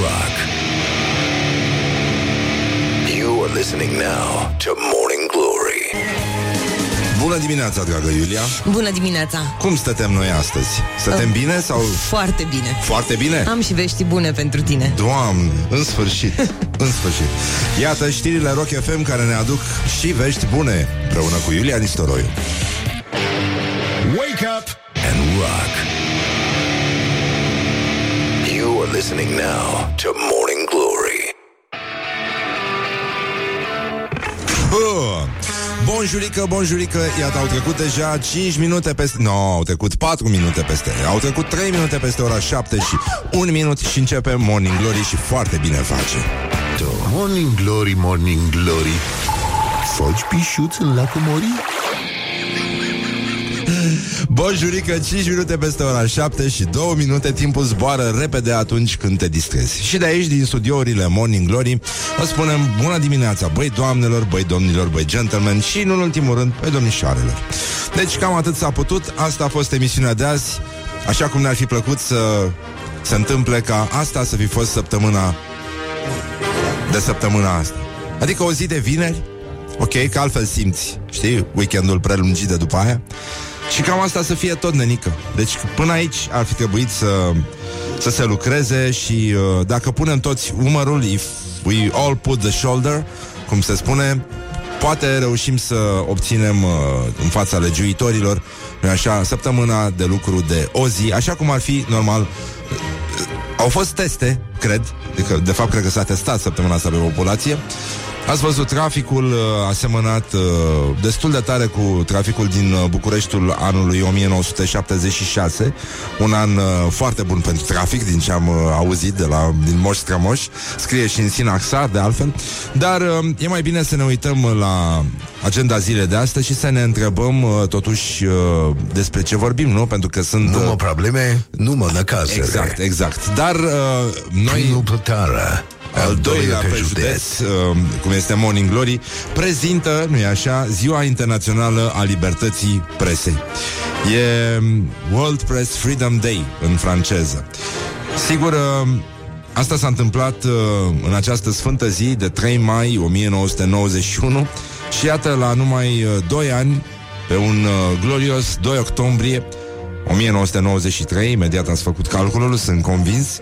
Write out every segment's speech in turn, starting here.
rock. You are listening now to Morning Glory. Bună dimineața, dragă Iulia Bună dimineața! Cum stătem noi astăzi? Stătem bine sau... Foarte bine! Foarte bine? Am și vești bune pentru tine. Doamne, în sfârșit, în sfârșit Iată știrile Rock FM care ne aduc și vești bune Împreună cu Iulia Nistoroiu Wake up and rock. You are listening now to Morning Glory. Bă! Bonjurică, bonjurică Iată, au trecut deja 5 minute peste Nu, no, au trecut 4 minute peste Au trecut 3 minute peste ora 7 și 1 minut și începe Morning Glory și foarte bine face Morning Glory, Morning Glory. Foci pișuți în lacul Mori? Bonjurică, 5 minute peste ora 7 și 2 minute Timpul zboară repede atunci când te distrezi Și de aici, din studiourile Morning Glory Vă spunem bună dimineața Băi doamnelor, băi domnilor, băi gentlemen Și în ultimul rând, băi domnișoarelor Deci cam atât s-a putut Asta a fost emisiunea de azi Așa cum ne-ar fi plăcut să se întâmple ca asta să fi fost săptămâna de săptămâna asta. Adică o zi de vineri, ok, că altfel simți, știi, weekendul prelungit de după aia. Și cam asta să fie tot nenică. Deci până aici ar fi trebuit să, să se lucreze și uh, dacă punem toți umărul, if we all put the shoulder, cum se spune, poate reușim să obținem uh, în fața legiuitorilor, nu așa, săptămâna de lucru de o zi, așa cum ar fi normal au fost teste, cred, adică, de fapt cred că s-a testat săptămâna asta pe populație. Ați văzut traficul uh, asemănat uh, destul de tare cu traficul din uh, Bucureștiul anului 1976, un an uh, foarte bun pentru trafic, din ce am uh, auzit de la din Moș Strămoș, scrie și în Sinaxar de altfel, dar uh, e mai bine să ne uităm la agenda zilei de astăzi și să ne întrebăm uh, totuși uh, despre ce vorbim, nu? Pentru că sunt... Nu uh, mă probleme, nu mă năcazere. Exact, exact. Dar uh, noi... Primul plătară. Al doilea pe județ, uh, cum este Morning Glory, prezintă, nu-i așa, Ziua Internațională a Libertății Presei. E um, World Press Freedom Day în franceză. Sigur, uh, asta s-a întâmplat uh, în această sfântă zi de 3 mai 1991 și iată, la numai uh, 2 ani, pe un uh, glorios 2 octombrie 1993, imediat ați făcut calculul, sunt convins.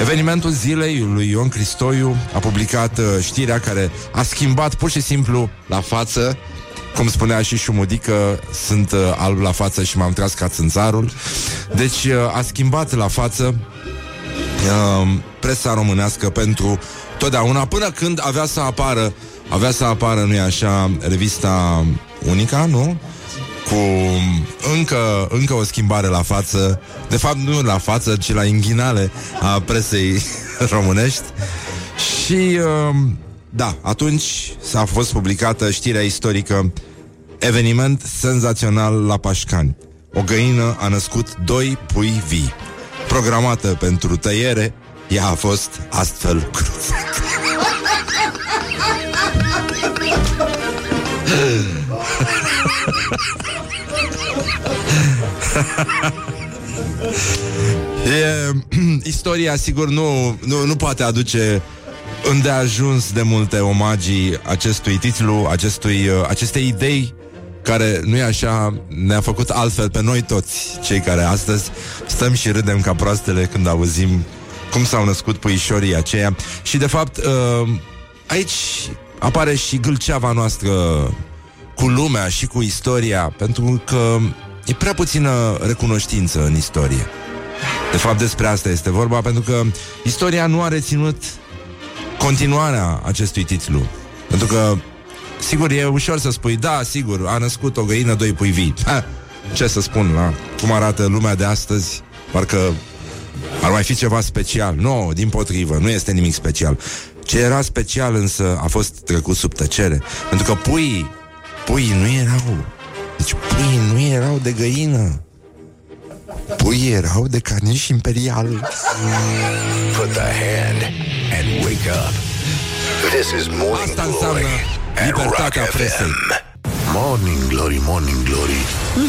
Evenimentul zilei lui Ion Cristoiu a publicat uh, știrea care a schimbat pur și simplu la față cum spunea și Șumudică, sunt uh, alb la față și m-am tras ca țânțarul. Deci uh, a schimbat la față uh, presa românească pentru totdeauna, până când avea să apară, avea să apară, nu-i așa, revista Unica, nu? Cu încă, încă o schimbare la față, de fapt nu la față, ci la inghinale a presei românești. Și um, da, atunci s-a fost publicată știrea istorică Eveniment senzațional la Pașcani. O găină a născut doi pui vii. Programată pentru tăiere, ea a fost astfel cruzată. E, istoria, sigur, nu, nu, nu poate aduce îndeajuns de multe omagii acestui titlu, acestui, uh, acestei idei care, nu e așa, ne-a făcut altfel pe noi toți, cei care astăzi stăm și râdem ca proastele când auzim cum s-au născut puișorii aceia. Și, de fapt, uh, aici apare și gâlceava noastră cu lumea și cu istoria, pentru că e prea puțină recunoștință în istorie. De fapt, despre asta este vorba, pentru că istoria nu a reținut continuarea acestui titlu. Pentru că, sigur, e ușor să spui, da, sigur, a născut o găină, doi pui vii. Ha, ce să spun, la cum arată lumea de astăzi, parcă ar mai fi ceva special. Nu, din potrivă, nu este nimic special. Ce era special însă a fost trecut sub tăcere. Pentru că puii, puii nu erau. Deci puii nu erau de găină. Puii erau de caniș imperial. Put the hand and wake up. This is Morning Asta înseamnă Glory at Rock libertatea presei. FM. Morning Glory, Morning Glory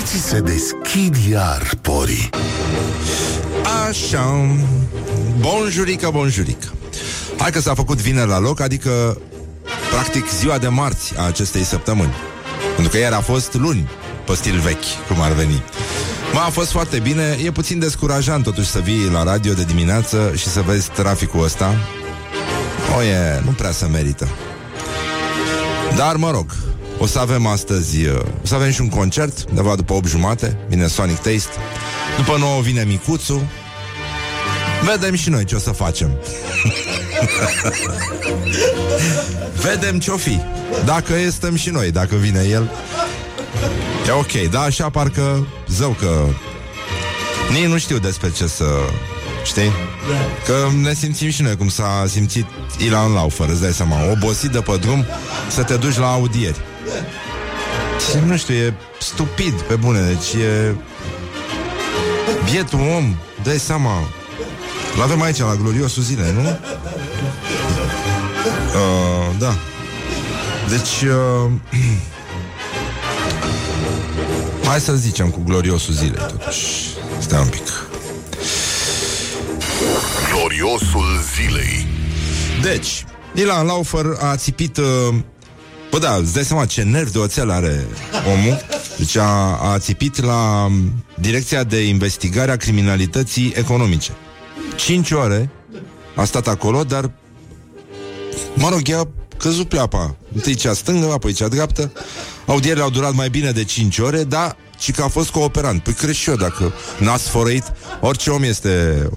Îți se deschid iar porii Așa Bonjurică, bonjurică Hai că s-a făcut vineri la loc, adică practic ziua de marți a acestei săptămâni. Pentru că ieri a fost luni, pe stil vechi, cum ar veni. Mă, a fost foarte bine, e puțin descurajant totuși să vii la radio de dimineață și să vezi traficul ăsta. O, e, nu prea se merită. Dar, mă rog, o să avem astăzi, uh, o să avem și un concert, undeva după 8 jumate, vine Sonic Taste. După 9 vine Micuțu. Vedem și noi ce o să facem. Vedem ce-o fi. Dacă estăm și noi, dacă vine el. E ok, da, așa parcă zău că nici nu știu despre ce să Știi? Că ne simțim și noi cum s-a simțit Ilan Laufer, îți dai seama Obosit de pe drum să te duci la audieri Și nu știu, e stupid pe bune Deci e Bietul om, dai seama L-avem aici la gloriosul zile, nu? Uh, da. Deci uh, Hai să zicem cu gloriosul zilei totuși. Stai un pic. Gloriosul zilei. Deci, Ilan Laufer a țipit... Uh, bă da, îți dai seama ce nervi de oțel are omul. Deci a, a țipit la um, Direcția de Investigare a Criminalității Economice 5 ore a stat acolo, dar Mă rog, i-a căzut pleapa. Întâi cea stângă, apoi cea dreaptă. Audierile au durat mai bine de 5 ore Dar și că a fost cooperant. Păi crezi și eu, dacă n-a sfărăit Orice om este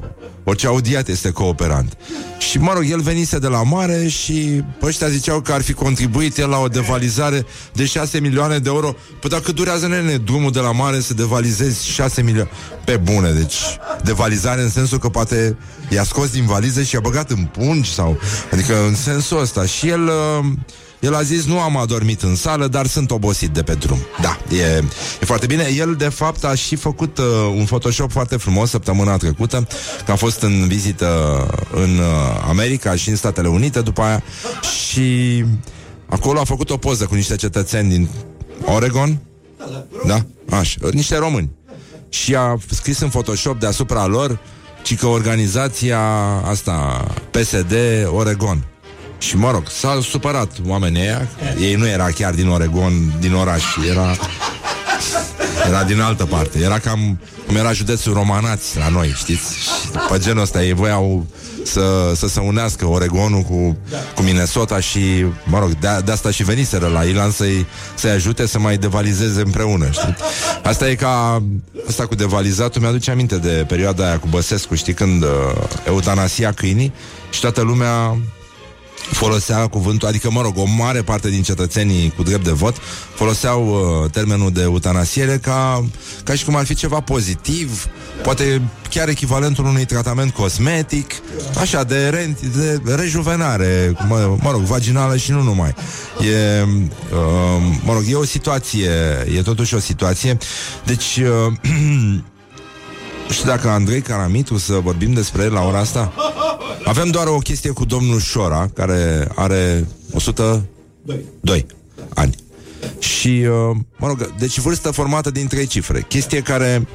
Orice audiat este cooperant. Și mă rog, el venise de la mare Și ăștia ziceau că ar fi contribuit El la o devalizare de 6 milioane de euro. Păi dacă durează nene drumul de la mare Să devalizezi 6 milioane Pe bune, deci devalizare în sensul că poate I-a scos din valiză și i-a băgat în pungi sau, Adică în sensul ăsta. Și el uh, el a zis, nu am adormit în sală, dar sunt obosit de pe drum. Da, e, e foarte bine. El, de fapt, a și făcut uh, un Photoshop foarte frumos săptămâna trecută, că a fost în vizită în uh, America și în Statele Unite după aia și acolo a făcut o poză cu niște cetățeni din Oregon. Da? Așa, niște români. Și a scris în Photoshop deasupra lor ci că organizația asta PSD Oregon. Și mă rog, s-au supărat oamenii ăia Ei nu era chiar din Oregon, din oraș Era era din altă parte Era cam cum era județul Romanați la noi, știți? Și pe genul ăsta ei voiau să, să se unească Oregonul cu, cu Minnesota și, mă rog, de, de asta și veniseră la Ilan să-i, să-i ajute să mai devalizeze împreună, știi? Asta e ca, asta cu devalizatul mi-aduce aminte de perioada aia cu Băsescu, știi, când uh, eutanasia câinii și toată lumea folosea cuvântul, adică, mă rog, o mare parte din cetățenii cu drept de vot foloseau uh, termenul de eutanasiere ca, ca și cum ar fi ceva pozitiv, poate chiar echivalentul unui tratament cosmetic, așa, de, re- de rejuvenare, mă, mă rog, vaginală și nu numai. E, uh, mă rog, e o situație, e totuși o situație. Deci, uh, nu știu dacă Andrei Caramitu să vorbim despre el la ora asta. Avem doar o chestie cu domnul Șora, care are 102 ani. Și, uh, mă rog, deci vârstă formată din trei cifre. Chestie care,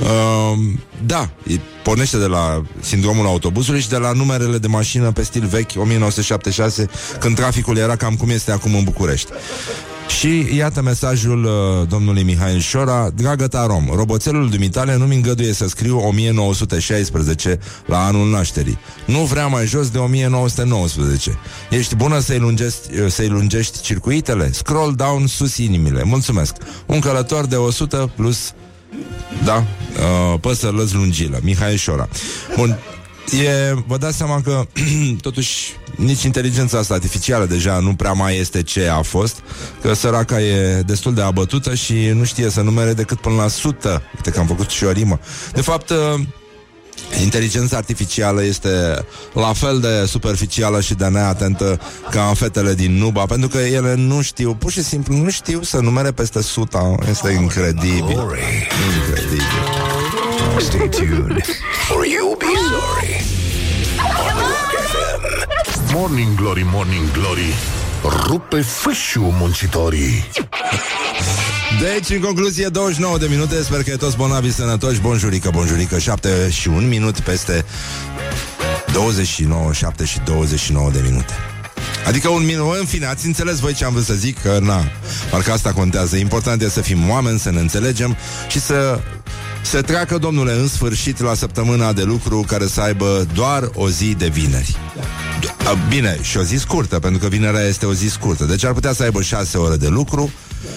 uh, da, pornește de la sindromul autobuzului și de la numerele de mașină pe stil vechi, 1976, când traficul era cam cum este acum în București. Și iată mesajul uh, domnului Mihail Șora. Dragă Tarom, roboțelul dumitale nu-mi îngăduie să scriu 1916 la anul nașterii. Nu vrea mai jos de 1919 Ești bună să-i lungești, uh, să lungești circuitele? Scroll down sus inimile. Mulțumesc. Un călător de 100 plus Da, uh, păsări lungilă. Mihail Șora. Bun, E, vă dați seama că totuși nici inteligența asta artificială deja nu prea mai este ce a fost, că săraca e destul de abătută și nu știe să numere decât până la sută. Uite că am făcut și o rimă. De fapt, uh, Inteligența artificială este la fel de superficială și de neatentă ca fetele din Nuba, pentru că ele nu știu, pur și simplu nu știu să numere peste suta. Este incredibil. Incredibil. Stay tuned or you'll be sorry. Morning Glory, Morning Glory Rupe fâșiu muncitorii Deci, în concluzie, 29 de minute Sper că e toți bolnavi sănătoși Bonjurică, bonjurică 7 și un minut peste 29, 7 și 29 de minute. Adică un minut, în fine, ați înțeles voi ce am vrut să zic? Că, na, parcă asta contează. Important e să fim oameni, să ne înțelegem și să se treacă, domnule, în sfârșit la săptămâna de lucru care să aibă doar o zi de vineri. Bine, și o zi scurtă, pentru că vinerea este o zi scurtă. Deci ar putea să aibă șase ore de lucru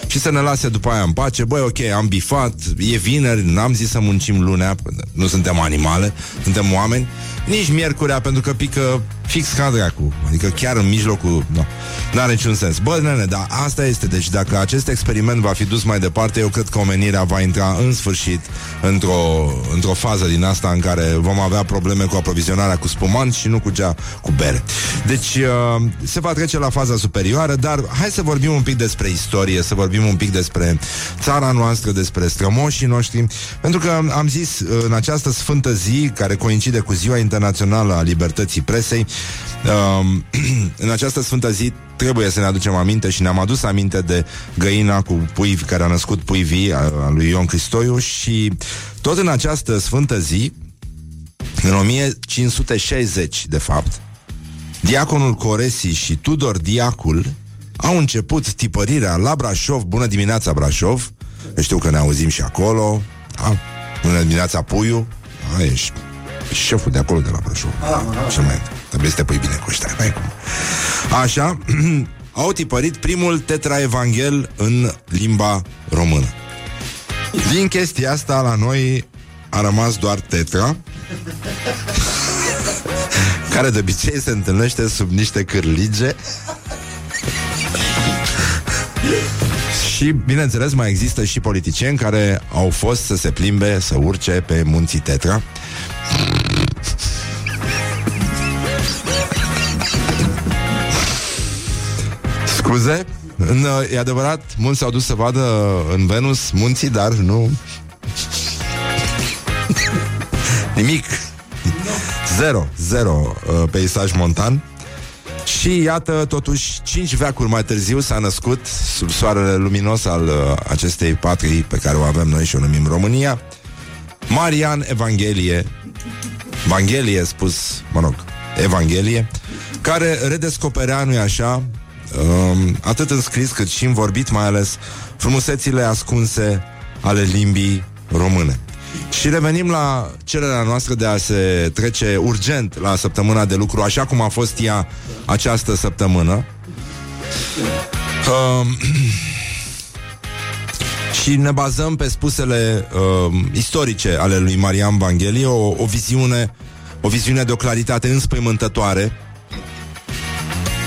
și să ne lase după aia în pace. Băi, ok, am bifat, e vineri, n-am zis să muncim lunea, nu suntem animale, suntem oameni. Nici miercurea, pentru că pică fix ca dracu. Adică chiar în mijlocul... Nu, n-are niciun sens. Bă, nene, dar asta este. Deci dacă acest experiment va fi dus mai departe, eu cred că omenirea va intra în sfârșit într-o, într-o fază din asta în care vom avea probleme cu aprovizionarea cu spumant și nu cu cea cu bere. Deci uh, se va trece la faza superioară, dar hai să vorbim un pic despre istorie, să vorbim un pic despre țara noastră, despre strămoșii noștri, pentru că am zis uh, în această sfântă zi, care coincide cu Ziua Internațională a Libertății Presei, uh, în această sfântă zi trebuie să ne aducem aminte și ne-am adus aminte de găina cu pui care a născut pui vii a, a lui Ion Cristoiu și tot în această sfântă zi, în 1560, de fapt, Diaconul Coresi și Tudor Diacul au început tipărirea la Brașov. Bună dimineața, Brașov! Eu știu că ne auzim și acolo. Da? Bună dimineața, Puiu! A, ești șeful de acolo de la Brașov. Ce mai Trebuie să te pui bine cu ăștia. Hai cum. Așa, au tipărit primul tetraevanghel în limba română. Din chestia asta la noi a rămas doar tetra care de obicei se întâlnește sub niște cârlige și, bineînțeles, mai există și politicieni care au fost să se plimbe, să urce pe munții Tetra. Scuze? În, e adevărat, mulți s-au dus să vadă în Venus munții, dar nu... Nimic. Zero, zero uh, peisaj montan. Și iată, totuși, cinci veacuri mai târziu s-a născut sub soarele luminos al uh, acestei patrii pe care o avem noi și o numim România, Marian Evanghelie, Evanghelie spus, mă rog, Evanghelie, care redescoperea, nu așa, um, atât în scris cât și în vorbit, mai ales frumusețile ascunse ale limbii române. Și revenim la cererea noastră de a se trece urgent la săptămâna de lucru, așa cum a fost ea această săptămână. Uh, și ne bazăm pe spusele uh, istorice ale lui Marian Vanghelie, o, o viziune o viziune de o claritate înspăimântătoare.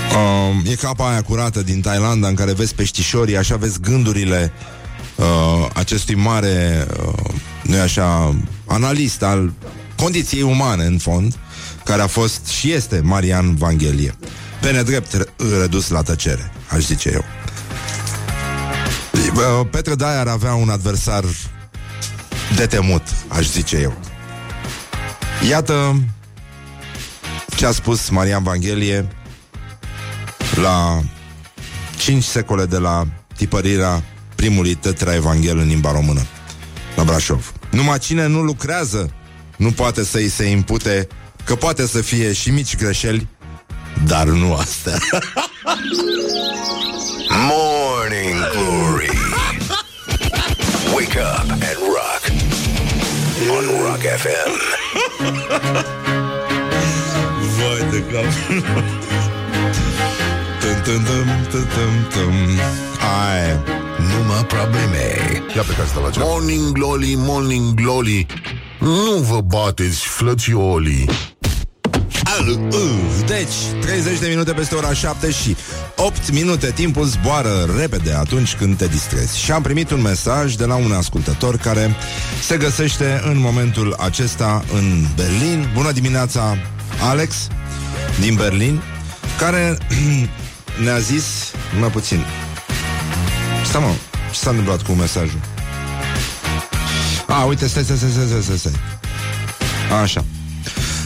Uh, e capa aia curată din Thailanda în care vezi peștișorii, așa vezi gândurile uh, acestui mare uh, nu e așa, analist al condiției umane, în fond, care a fost și este Marian Vanghelie. Pe nedrept redus la tăcere, aș zice eu. Petre Daia ar avea un adversar de temut, aș zice eu. Iată ce a spus Marian Vanghelie la 5 secole de la tipărirea primului tetra Evanghel în limba română la Brașov. Numai cine nu lucrează nu poate să-i se impute că poate să fie și mici greșeli, dar nu astea. Morning Glory Wake up and rock On Rock FM Vai de cap Tum, tum, tum, tum, tum, tum. Ai. Numai probleme. Ia pe care la geam Morning glory, morning glory. Nu vă bateți, flățiolii. Deci, 30 de minute peste ora 7 și 8 minute. Timpul zboară repede atunci când te distrezi. Și am primit un mesaj de la un ascultător Care se găsește în momentul acesta în Berlin. Bună dimineața, Alex Din Berlin Care ne-a zis Mai puțin Stai mă, ce s-a întâmplat cu mesajul? A, uite, stai, stai, stai, stai, stai, stai. Așa.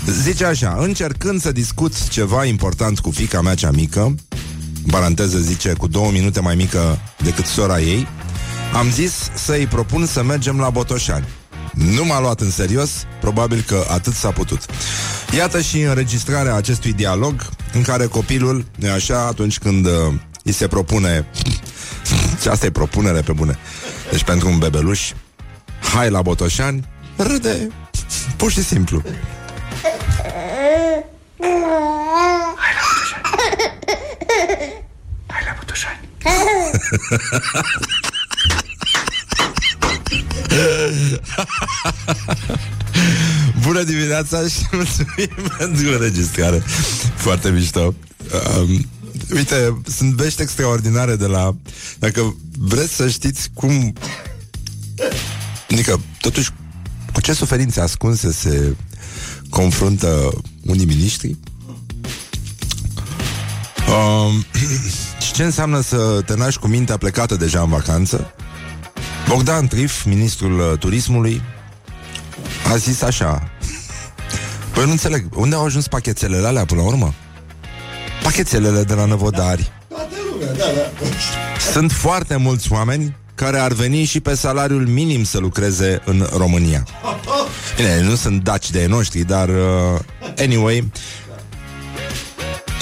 Zice așa, încercând să discut ceva important cu fica mea cea mică, în paranteză zice, cu două minute mai mică decât sora ei, am zis să-i propun să mergem la Botoșani. Nu m-a luat în serios, probabil că atât s-a putut. Iată și înregistrarea acestui dialog în care copilul, nu așa, atunci când uh, îi se propune și asta e propunere pe bune. Deci pentru un bebeluș, hai la Botoșani, râde pur și simplu. Hai la Botoșani. Bună dimineața și mulțumim pentru înregistrare. Foarte mișto. Um, uite, sunt vești extraordinare de la... Dacă vreți să știți cum... Adică, totuși, cu ce suferințe ascunse se confruntă unii miniștri? Um, și ce înseamnă să te naști cu mintea plecată deja în vacanță? Bogdan Trif, ministrul uh, turismului, a zis așa Păi nu înțeleg, unde au ajuns pachetelele alea până la urmă? Pachetelele de la Năvodari. Sunt foarte mulți oameni care ar veni și pe salariul minim să lucreze în România. Bine, nu sunt daci de noștri, dar uh, anyway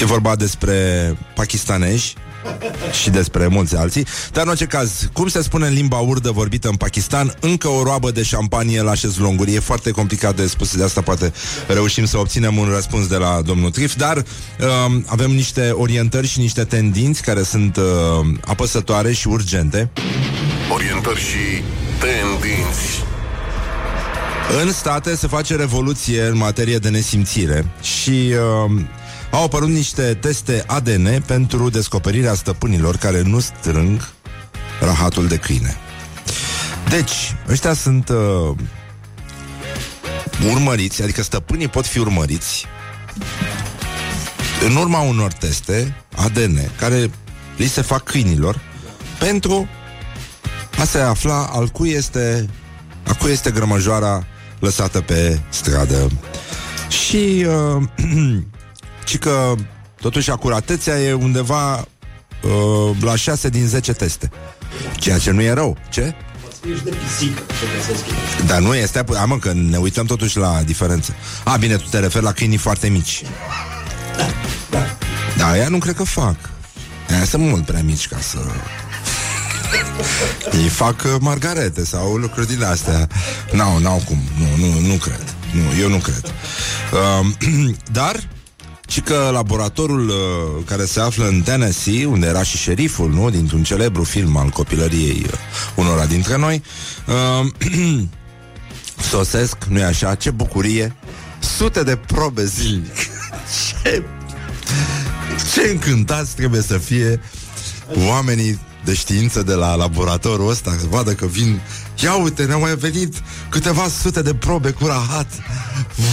E vorba despre pakistanezi și despre mulți alții. Dar în orice caz, cum se spune în limba urdă vorbită în Pakistan, încă o roabă de șampanie la șezlonguri. E foarte complicat de spus, de asta poate reușim să obținem un răspuns de la domnul Trif, dar uh, avem niște orientări și niște tendinți care sunt uh, apăsătoare și urgente. Orientări și tendinți. În state se face revoluție în materie de nesimțire și uh, au apărut niște teste ADN pentru descoperirea stăpânilor care nu strâng rahatul de câine. Deci, ăștia sunt uh, urmăriți, adică stăpânii pot fi urmăriți în urma unor teste ADN care li se fac câinilor pentru a se afla al cui este a cui este grămăjoara lăsată pe stradă. Și uh, ci că totuși acuratețea e undeva uh, la 6 din 10 teste. Ceea ce nu e rău. Ce? Dar nu este, amă că ne uităm totuși la diferență. A, bine, tu te referi la câinii foarte mici. Da, ea nu cred că fac. Aia sunt mult prea mici ca să... Ei fac uh, margarete sau lucruri din astea. N-au, n-au cum. Nu, nu, nu cred. Nu, eu nu cred. Uh, dar și că laboratorul uh, care se află în Tennessee, unde era și șeriful, nu, dintr-un celebru film al copilăriei uh, unora dintre noi, uh, sosesc, nu-i așa, ce bucurie, sute de probe zilnic. ce, ce încântați trebuie să fie oamenii de știință de la laboratorul ăsta, să vadă că vin Ia uite, ne-au mai venit câteva sute de probe cu rahat.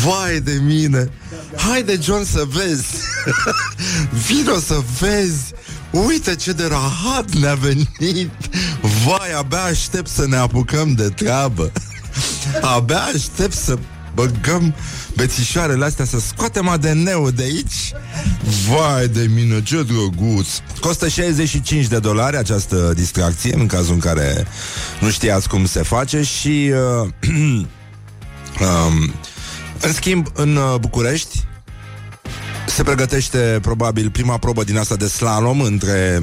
Vai de mine! Haide, John, să vezi! Vino să vezi! Uite ce de rahat ne-a venit! Vai, abia aștept să ne apucăm de treabă! Abia aștept să băgăm bețișoarele astea Să scoatem ADN-ul de aici? Vai de mine, ce drăguț! Costă 65 de dolari această distracție În cazul în care nu știați cum se face Și uh, um, În schimb, în uh, București Se pregătește probabil prima probă din asta de slalom Între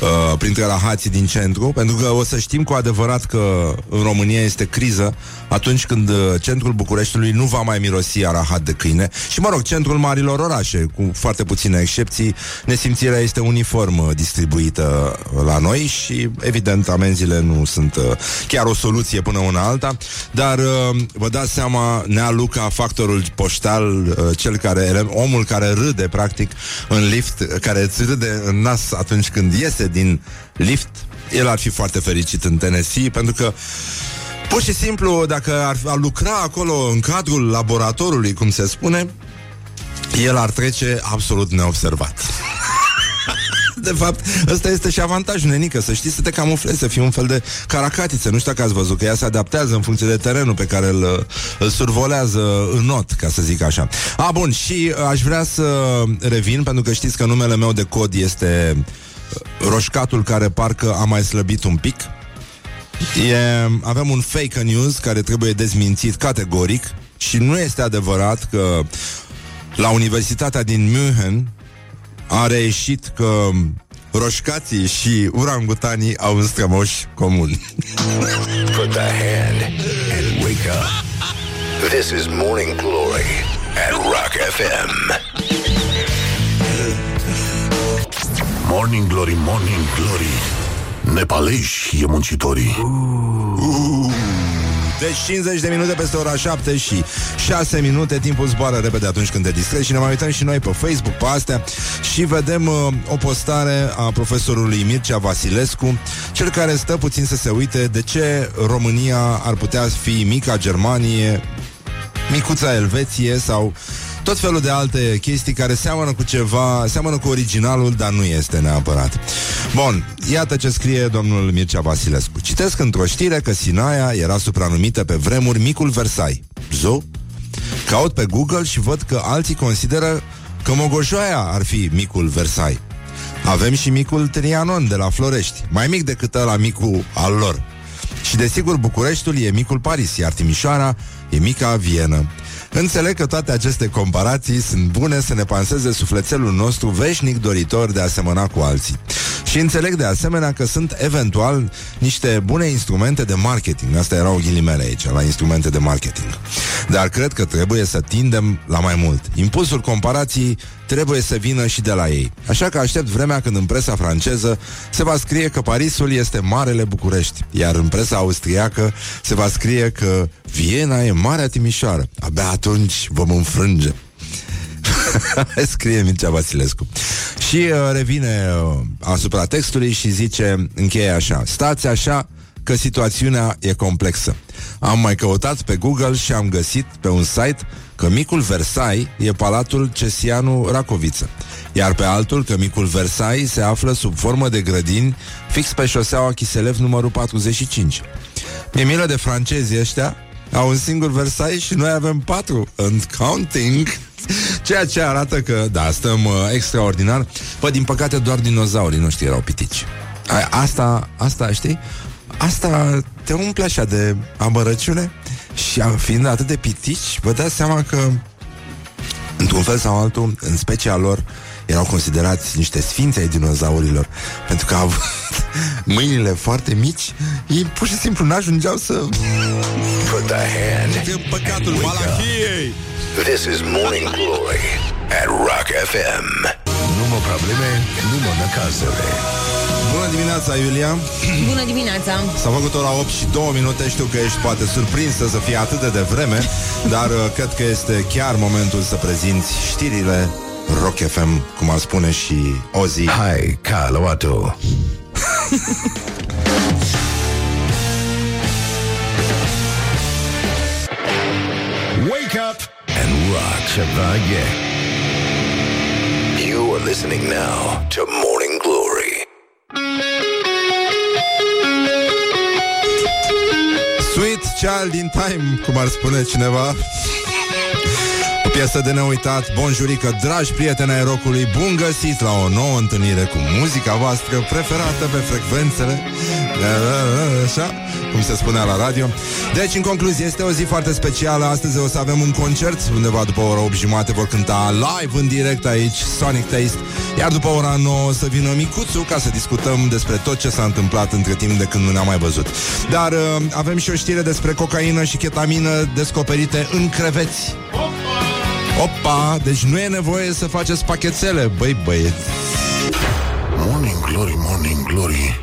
uh, printre rahații din centru, pentru că o să știm cu adevărat că în România este criză atunci când uh, centrul Bucureștiului nu va mai mirosi a rahat de câine. Și, mă rog, centrul marilor orașe, cu foarte puține excepții, nesimțirea este uniform uh, distribuită la noi și, evident, amenziile nu sunt uh, chiar o soluție până una alta, dar uh, vă dați seama, Nea Luca, factorul poștal, uh, cel care, omul care râde, practic, în lift, care îți râde în nas atunci când iese din lift, el ar fi foarte fericit în Tennessee, pentru că Pur și simplu, dacă ar, ar lucra acolo în cadrul laboratorului, cum se spune, el ar trece absolut neobservat. De fapt, ăsta este și avantajul, nenică, să știi să te camuflezi, să fii un fel de caracatiță. Nu știu dacă ați văzut, că ea se adaptează în funcție de terenul pe care îl, îl survolează în not, ca să zic așa. A, bun, și uh, aș vrea să revin, pentru că știți că numele meu de cod este uh, roșcatul care parcă a mai slăbit un pic. E, avem un fake news care trebuie dezmințit categoric și nu este adevărat că la Universitatea din München a reieșit că roșcații și urangutanii au un strămoș comun. Put the hand and wake up. This is Morning Glory at Rock FM. Morning Glory, Morning Glory. Nepaleși e muncitorii. Deci 50 de minute peste ora 7 și 6 minute Timpul zboară repede atunci când te distrezi Și ne mai uităm și noi pe Facebook pe astea Și vedem uh, o postare a profesorului Mircea Vasilescu Cel care stă puțin să se uite De ce România ar putea fi mica Germanie Micuța Elveție sau tot felul de alte chestii care seamănă cu ceva, seamănă cu originalul, dar nu este neapărat. Bun, iată ce scrie domnul Mircea Vasilescu. Citesc într-o știre că Sinaia era supranumită pe vremuri Micul Versai. Zo? Caut pe Google și văd că alții consideră că Mogoșoaia ar fi Micul Versai. Avem și micul Trianon de la Florești, mai mic decât ăla micul al lor. Și desigur Bucureștiul e micul Paris, iar Timișoara e mica Vienă. Înțeleg că toate aceste comparații sunt bune să ne panseze sufletelul nostru veșnic doritor de a semăna cu alții. Și înțeleg de asemenea că sunt eventual niște bune instrumente de marketing. Asta erau ghilimele aici, la instrumente de marketing. Dar cred că trebuie să tindem la mai mult. Impulsul comparației trebuie să vină și de la ei. Așa că aștept vremea când în presa franceză se va scrie că Parisul este Marele București, iar în presa austriacă se va scrie că Viena e Marea Timișoară. Abia atunci vom înfrânge. Scrie Mircea Vasilescu. Și uh, revine uh, asupra textului și zice, încheie așa, stați așa că situațiunea e complexă. Am mai căutat pe Google și am găsit pe un site că micul Versailles e palatul Cesianu Racoviță, iar pe altul că micul Versailles se află sub formă de grădini fix pe șoseaua Chiselev numărul 45. E milă de francezi ăștia, au un singur Versailles și noi avem patru and counting. Ceea ce arată că, da, stăm uh, extraordinar. Păi, din păcate, doar dinozaurii noștri erau pitici. A, asta, asta, știi? Asta te umple așa de amărăciune și a- fiind atât de pitici, vă dați seama că într-un fel sau altul, în specia lor, erau considerați niște sfințe ai dinozaurilor, pentru că au avut mâinile foarte mici, ei pur și simplu n-ajungeau să... Put the hand. E păcatul Malachiei! This is Morning Glory at Rock FM. Nu mă probleme, nu mă năcazele. Bună dimineața, Iulia! Bună dimineața! S-a făcut ora 8 și 2 minute Știu că ești poate surprinsă să fie atât de devreme Dar uh, cred că este chiar momentul să prezinți știrile Rock FM, cum ar spune și Ozzy Hai, Carloato. Wake up and rock Chevalier. You are listening now to Morning Child in Time, cum ar spune cineva. O piesă de neuitat, bonjurică, dragi prieteni ai rocului, bun găsit la o nouă întâlnire cu muzica voastră preferată pe frecvențele, așa, cum se spunea la radio. Deci, în concluzie, este o zi foarte specială. Astăzi o să avem un concert, undeva după ora 8 jumate vor cânta live în direct aici, Sonic Taste, iar după ora 9 o să vină Micuțu ca să discutăm despre tot ce s-a întâmplat între timp de când nu ne-am mai văzut. Dar uh, avem și o știre despre cocaină și ketamină descoperite în creveți. Opa, deci nu e nevoie să faceți pachețele, băi băieți. Morning Glory, Morning Glory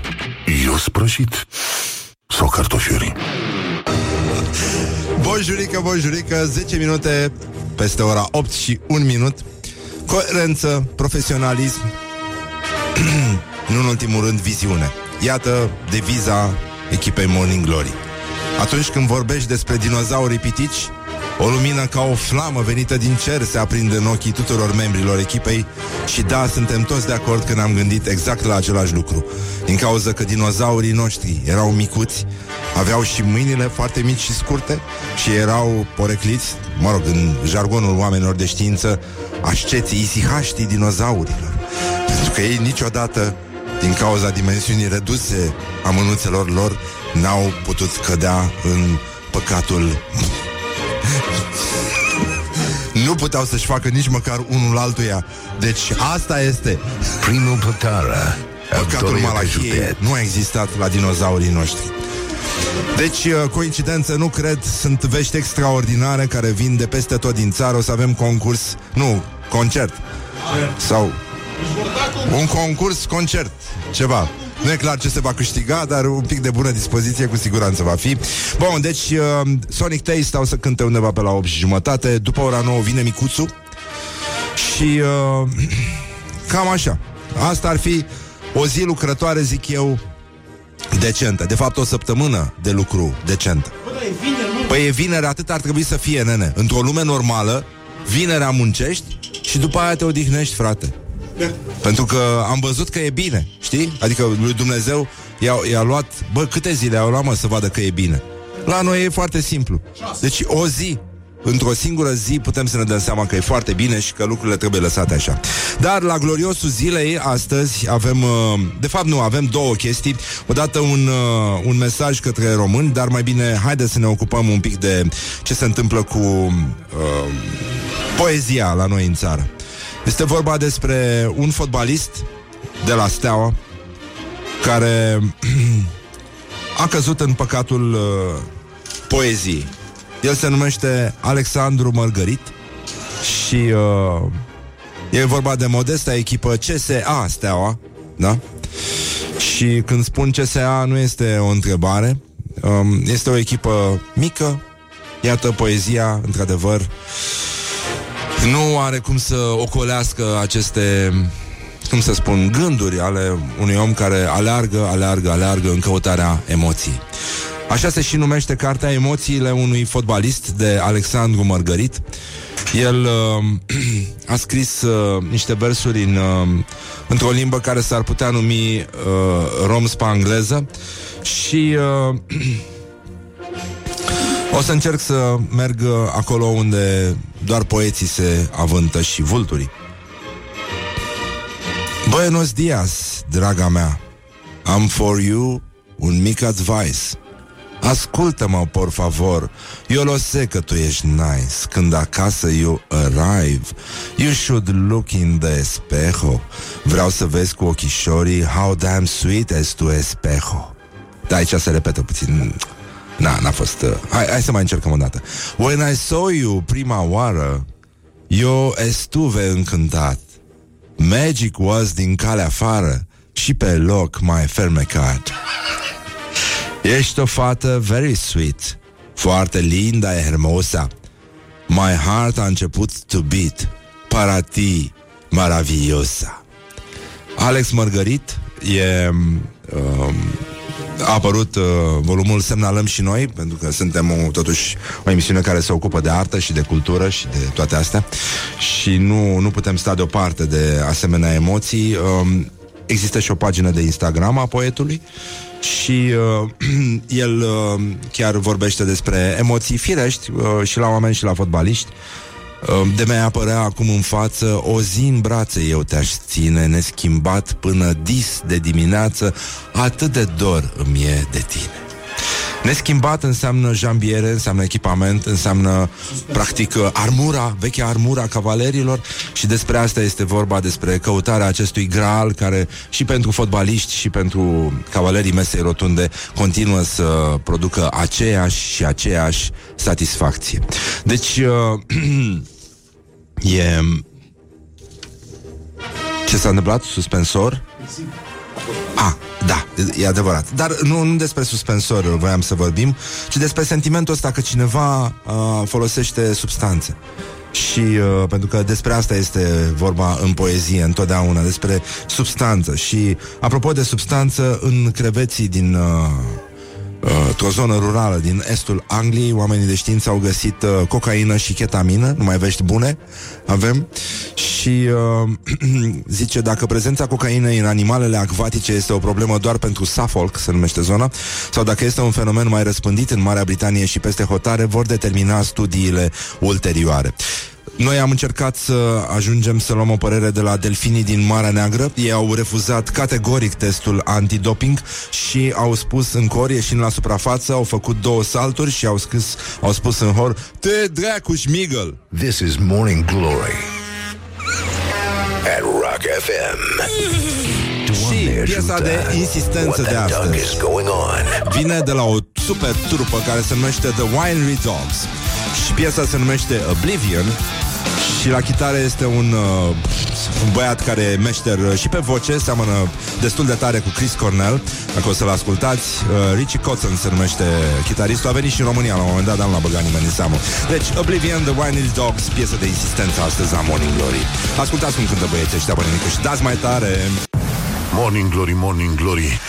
Eu sprășit Sau cartofiuri Bonjurică, bonjurică, 10 minute peste ora 8 și 1 minut. Coerență, profesionalism, nu în ultimul rând viziune. Iată deviza echipei Morning Glory. Atunci când vorbești despre dinozaurii pitici, o lumină ca o flamă venită din cer se aprinde în ochii tuturor membrilor echipei și da, suntem toți de acord că ne-am gândit exact la același lucru. Din cauza că dinozaurii noștri erau micuți, aveau și mâinile foarte mici și scurte și erau porecliți, mă rog, în jargonul oamenilor de știință, asceții isihaștii dinozaurilor. Pentru că ei niciodată, din cauza dimensiunii reduse a mânuțelor lor, n-au putut cădea în păcatul nu puteau să-și facă nici măcar unul altuia. Deci asta este Primul Pătara. păcatul malachiei. Nu a existat la dinozaurii noștri. Deci, uh, coincidență, nu cred, sunt vești extraordinare care vin de peste tot din țară. O să avem concurs, nu, concert. Sau un concurs, concert, ceva. Nu e clar ce se va câștiga, dar un pic de bună dispoziție cu siguranță va fi. Bun, deci uh, Sonic Taste stau să cânte undeva pe la 8 și jumătate. După ora 9 vine Micuțu. Și uh, cam așa. Asta ar fi o zi lucrătoare, zic eu, decentă. De fapt, o săptămână de lucru decentă. Păi e vineri, atât ar trebui să fie, nene. Într-o lume normală, vinerea muncești și după aia te odihnești, frate. Pentru că am văzut că e bine, știi? Adică lui Dumnezeu i-a, i-a luat, bă, câte zile au luat, mă, să vadă că e bine. La noi e foarte simplu. Deci o zi, într-o singură zi putem să ne dăm seama că e foarte bine și că lucrurile trebuie lăsate așa. Dar la gloriosul zilei, astăzi, avem, uh, de fapt nu, avem două chestii. Odată un, uh, un mesaj către români, dar mai bine haideți să ne ocupăm un pic de ce se întâmplă cu uh, poezia la noi în țară. Este vorba despre un fotbalist de la Steaua care a căzut în păcatul uh, poeziei. El se numește Alexandru Mărgărit și uh, e vorba de modesta echipă CSA Steaua, da? Și când spun CSA nu este o întrebare, um, este o echipă mică, iată poezia, într-adevăr, nu are cum să ocolească aceste cum să spun, gânduri ale unui om care aleargă, aleargă, aleargă în căutarea emoției. Așa se și numește cartea Emoțiile unui fotbalist de Alexandru Mărgărit. El uh, a scris uh, niște versuri în, uh, într-o limbă care s-ar putea numi uh, rom-spa-engleză și uh, o să încerc să merg acolo unde doar poeții se avântă și vulturii. Buenos dias, draga mea. Am for you un mic advice. Ascultă-mă, por favor Eu lo sé că tu ești nice Când acasă you arrive You should look in the espejo Vreau să vezi cu ochișorii How damn sweet es tu espejo Da, aici se repetă puțin Na, n-a fost... Uh... Hai, hai să mai încercăm o dată. When I saw you prima oară Eu estuve încântat. Magic was din calea afară Și pe loc mai fermecat Ești o fată very sweet Foarte linda e hermosa. My heart a început to beat Para ti maravillosa. Alex Mărgărit e um, a apărut uh, volumul Semnalăm și noi, pentru că suntem o, totuși o emisiune care se ocupă de artă și de cultură și de toate astea și nu, nu putem sta deoparte de asemenea emoții. Um, există și o pagină de Instagram a poetului și uh, el uh, chiar vorbește despre emoții firești uh, și la oameni și la fotbaliști. Uh, de mi apărea acum în față O zi în brațe eu te-aș ține Neschimbat până dis de dimineață Atât de dor îmi e de tine Neschimbat înseamnă jambiere, înseamnă echipament, înseamnă practic armura, vechea armura cavalerilor și despre asta este vorba, despre căutarea acestui graal care și pentru fotbaliști și pentru cavalerii mesei rotunde continuă să producă aceeași și aceeași satisfacție. Deci uh, e ce s-a întâmplat? Suspensor? A, da, e adevărat. Dar nu, nu despre suspensor voiam să vorbim, ci despre sentimentul ăsta că cineva uh, folosește substanțe. Și uh, pentru că despre asta este vorba în poezie întotdeauna, despre substanță. Și apropo de substanță, în creveții din uh, uh, într-o zonă rurală din estul Angliei, oamenii de știință au găsit uh, cocaină și ketamină, numai vești bune avem. Și uh, zice, dacă prezența cocainei în animalele acvatice este o problemă doar pentru Suffolk, se numește zona, sau dacă este un fenomen mai răspândit în Marea Britanie și peste hotare, vor determina studiile ulterioare. Noi am încercat să ajungem să luăm o părere de la delfinii din Marea Neagră. Ei au refuzat categoric testul antidoping și au spus în cor, ieșind la suprafață, au făcut două salturi și au scris, au spus în hor, te dracu șmigăl! This is Morning Glory at Rock FM. Și piesa de insistență de What the duck is astăzi going on? vine de la o super trupă care se numește The Winery Dogs și piesa se numește Oblivion și la chitară este un, uh, un băiat care e meșter uh, și pe voce, seamănă destul de tare cu Chris Cornell, dacă o să-l ascultați. Uh, Richie Kotzen se numește chitaristul, a venit și în România la un moment dat, dar nu l-a băgat nimeni în seamă. Deci, Oblivion, The Winery Dogs, piesă de insistență astăzi la Morning Glory. Ascultați cum cântă băieții ăștia bănenică și dați mai tare. Morning Glory, Morning Glory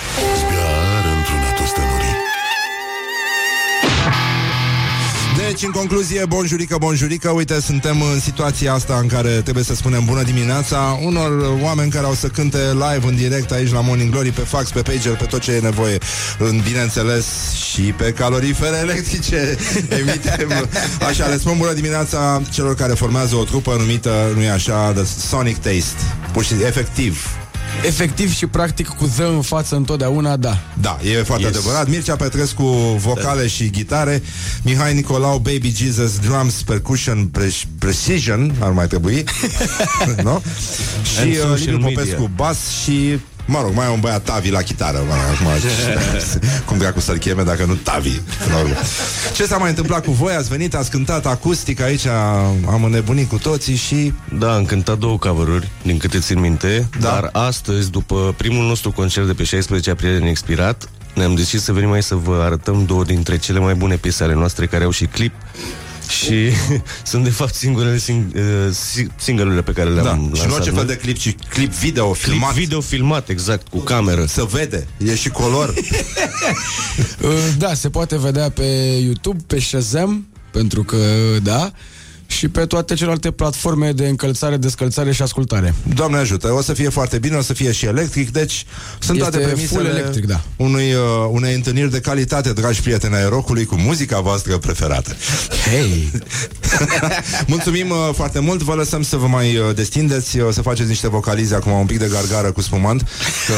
Deci, în concluzie, bonjurică, bonjurică Uite, suntem în situația asta în care trebuie să spunem bună dimineața Unor oameni care au să cânte live în direct aici la Morning Glory Pe fax, pe pager, pe tot ce e nevoie. În, Bineînțeles și pe calorifere electrice Emitem. Așa, le spun bună dimineața celor care formează o trupă numită, nu e așa, The Sonic Taste. Pur și efectiv Efectiv și practic cu ză în față întotdeauna, da. Da, e foarte yes. Yes. adevărat. Mircea Petrescu, vocale da. și gitare. Mihai Nicolau, Baby Jesus, drums, percussion, pre- precision, ar mai trebui. no? Și And uh, social Liviu media. Popescu, bas și Mă rog, mai e un băiat Tavi la chitară mă, rog, acum, Cum dracu să-l cheme dacă nu Tavi până la urmă. Ce s-a mai întâmplat cu voi? Ați venit, ați cântat acustic Aici am înnebunit cu toții și Da, am cântat două cover din câte țin minte, Da. dar astăzi, după primul nostru concert de pe 16 aprilie expirat, ne-am decis să venim aici să vă arătăm două dintre cele mai bune piese ale noastre care au și clip și sunt de fapt singurele sing- uh, si- single-urile pe care le-am da. lansat Și nu orice noi. fel de clip, ci clip video clip filmat video filmat, exact, cu cameră. Să vede, e și color Uh, Da, se poate vedea pe YouTube, pe Shazam, pentru că, da, și pe toate celelalte platforme de încălțare, descălțare și ascultare. Doamne ajută, o să fie foarte bine, o să fie și electric, deci sunt Este toate premisele full electric, da. unui, uh, unei întâlniri de calitate, dragi prieteni ai rocului, cu muzica voastră preferată. Hei! Mulțumim uh, foarte mult, vă lăsăm să vă mai uh, destindeți, uh, să faceți niște vocalize acum, un pic de gargară cu spumant, că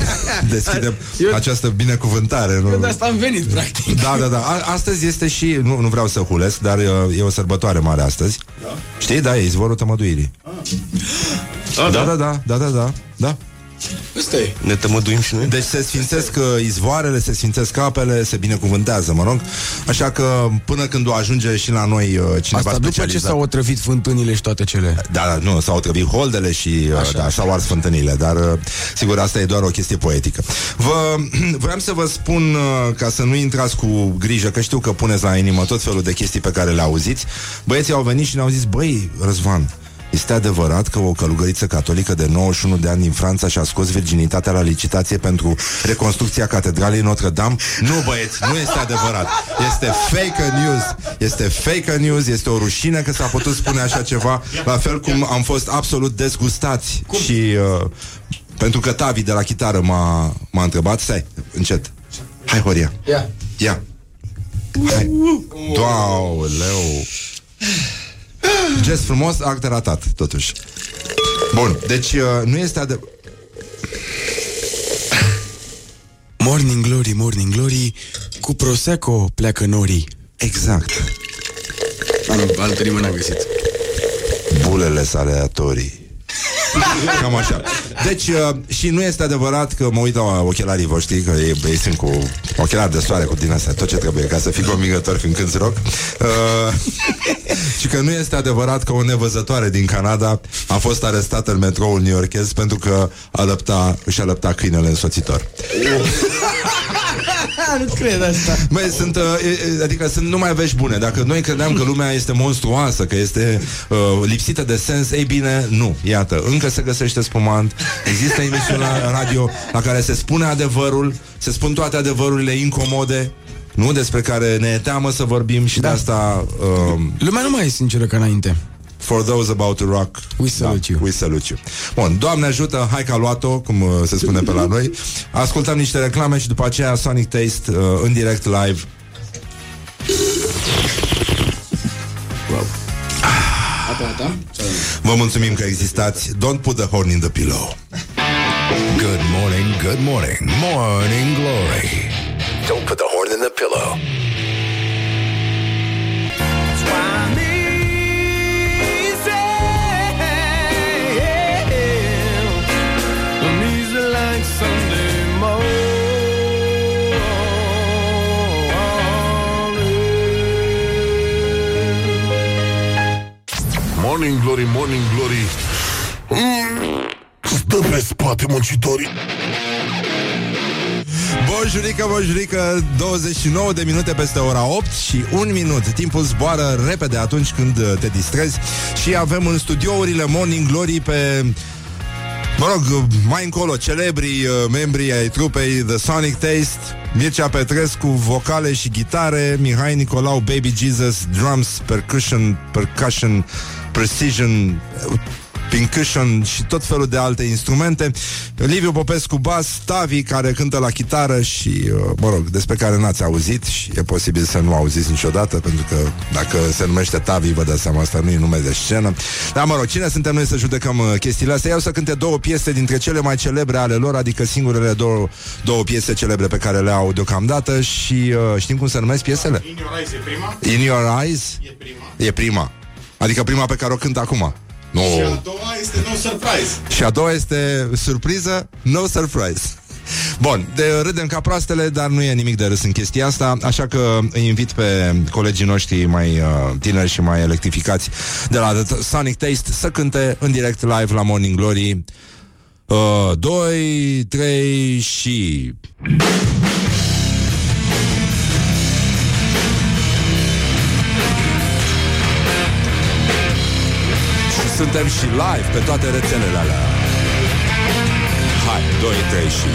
deschidem Eu- această binecuvântare. Nu? De asta am venit, practic. Da, da, da. A- astăzi este și, nu, nu vreau să hulesc, dar uh, e o sărbătoare mare astăzi. Da? Știi? Da, e izvorul tămăduirii. Ah, Da, da, da, da, da, da. da. Ăsta e. Ne tămăduim și noi? Deci se sfințesc uh, izvoarele, se sfințesc apele, se binecuvântează, mă rog. Așa că până când o ajunge și la noi uh, cineva Asta după ce specializat. s-au otrăvit fântânile și toate cele. Da, da, nu, s-au trăbit holdele și uh, Așa, da, s-au ars fântânile, dar uh, sigur asta e doar o chestie poetică. Vă, vreau să vă spun, uh, ca să nu intrați cu grijă, că știu că puneți la inimă tot felul de chestii pe care le auziți. Băieții au venit și ne-au zis, băi, Răzvan, este adevărat că o călugăriță catolică de 91 de ani din Franța și-a scos virginitatea la licitație pentru reconstrucția catedralei Notre-Dame? Nu, băieți, nu este adevărat. Este fake news. Este fake news, este o rușine că s-a putut spune așa ceva, la fel cum am fost absolut dezgustați cum? și uh, pentru că Tavi de la chitară m-a, m-a întrebat, stai, încet. Hai, Horia. Ia. Ia. Hai. Doauleu. Gest frumos, act ratat, totuși. Bun, deci uh, nu este adevărat. Morning glory, morning glory, cu Prosecco pleacă norii. Exact. Am, altă rimă n-am găsit. Bulele sale aleatorii. Cam așa. Deci, uh, și nu este adevărat că mă uit la ochelarii voștri, că ei, ei sunt cu ochelari de soare, cu din astea, tot ce trebuie ca să fii convingător fiind cânti rock. Uh, și că nu este adevărat că o nevăzătoare din Canada a fost arestată în metroul new-yorkez pentru că alăpta, își alăpta câinele însoțitor. nu cred asta. Băi, sunt, uh, e- e- adică sunt numai vești bune. Dacă noi credeam că lumea este monstruoasă, că este uh, lipsită de sens, ei bine, nu. Iată, încă se găsește spumant, există emisiuni la radio la care se spune adevărul, se spun toate adevărurile incomode, nu despre care ne e teamă să vorbim și da. de asta uh, Lumea nu mai e sinceră ca înainte. For those about to rock We salute you. We salute you Bun, Doamne ajută, hai că a luat-o Cum uh, se spune pe la noi Ascultăm niște reclame și după aceea Sonic Taste uh, În direct live Vă mulțumim că existați. Don't put the horn in the pillow. Good morning, good morning, morning glory. Don't put the horn in the pillow. Morning Glory, Morning Glory. Mm, Stă pe spate muncitorii. Bonjurică, bonjurică 29 de minute peste ora 8 și un minut. Timpul zboară repede atunci când uh, te distrezi Și avem în studiourile Morning Glory pe Mă rog, uh, mai încolo, celebrii uh, membri ai trupei The Sonic Taste Mircea Petrescu, vocale și gitare Mihai Nicolau, Baby Jesus, drums, percussion, percussion, precision Pincushion și tot felul de alte instrumente Liviu Popescu bas, Tavi care cântă la chitară și, uh, mă rog, despre care n-ați auzit și e posibil să nu auziți niciodată pentru că dacă se numește Tavi, vă dați seama, asta nu e nume de scenă Dar, mă rog, cine suntem noi să judecăm uh, chestiile astea? Iau să cânte două piese dintre cele mai celebre ale lor, adică singurele două, două piese celebre pe care le au deocamdată și uh, știm cum se numesc piesele? In Your Eyes e prima? In Your Eyes? E prima. E prima. Adică prima pe care o cânt acum. Nu. Și a doua este No Surprise. Și a doua este surpriză, no surprise. Bun, de râdem ca proastele, dar nu e nimic de râs în chestia asta, așa că îi invit pe colegii noștri mai uh, tineri și mai electrificați de la The Sonic Taste să cânte în direct live la Morning Glory. 2, uh, 3 și... suntem și live pe toate rețelele alea. Hai, 2, 3 și...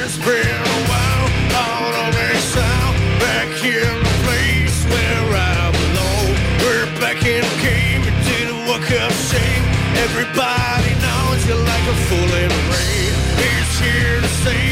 It's been a while, all of this sound back in the place where I belong. We're back in the game, you didn't walk up shame. Everybody knows you like a fool in the rain. It's here to stay,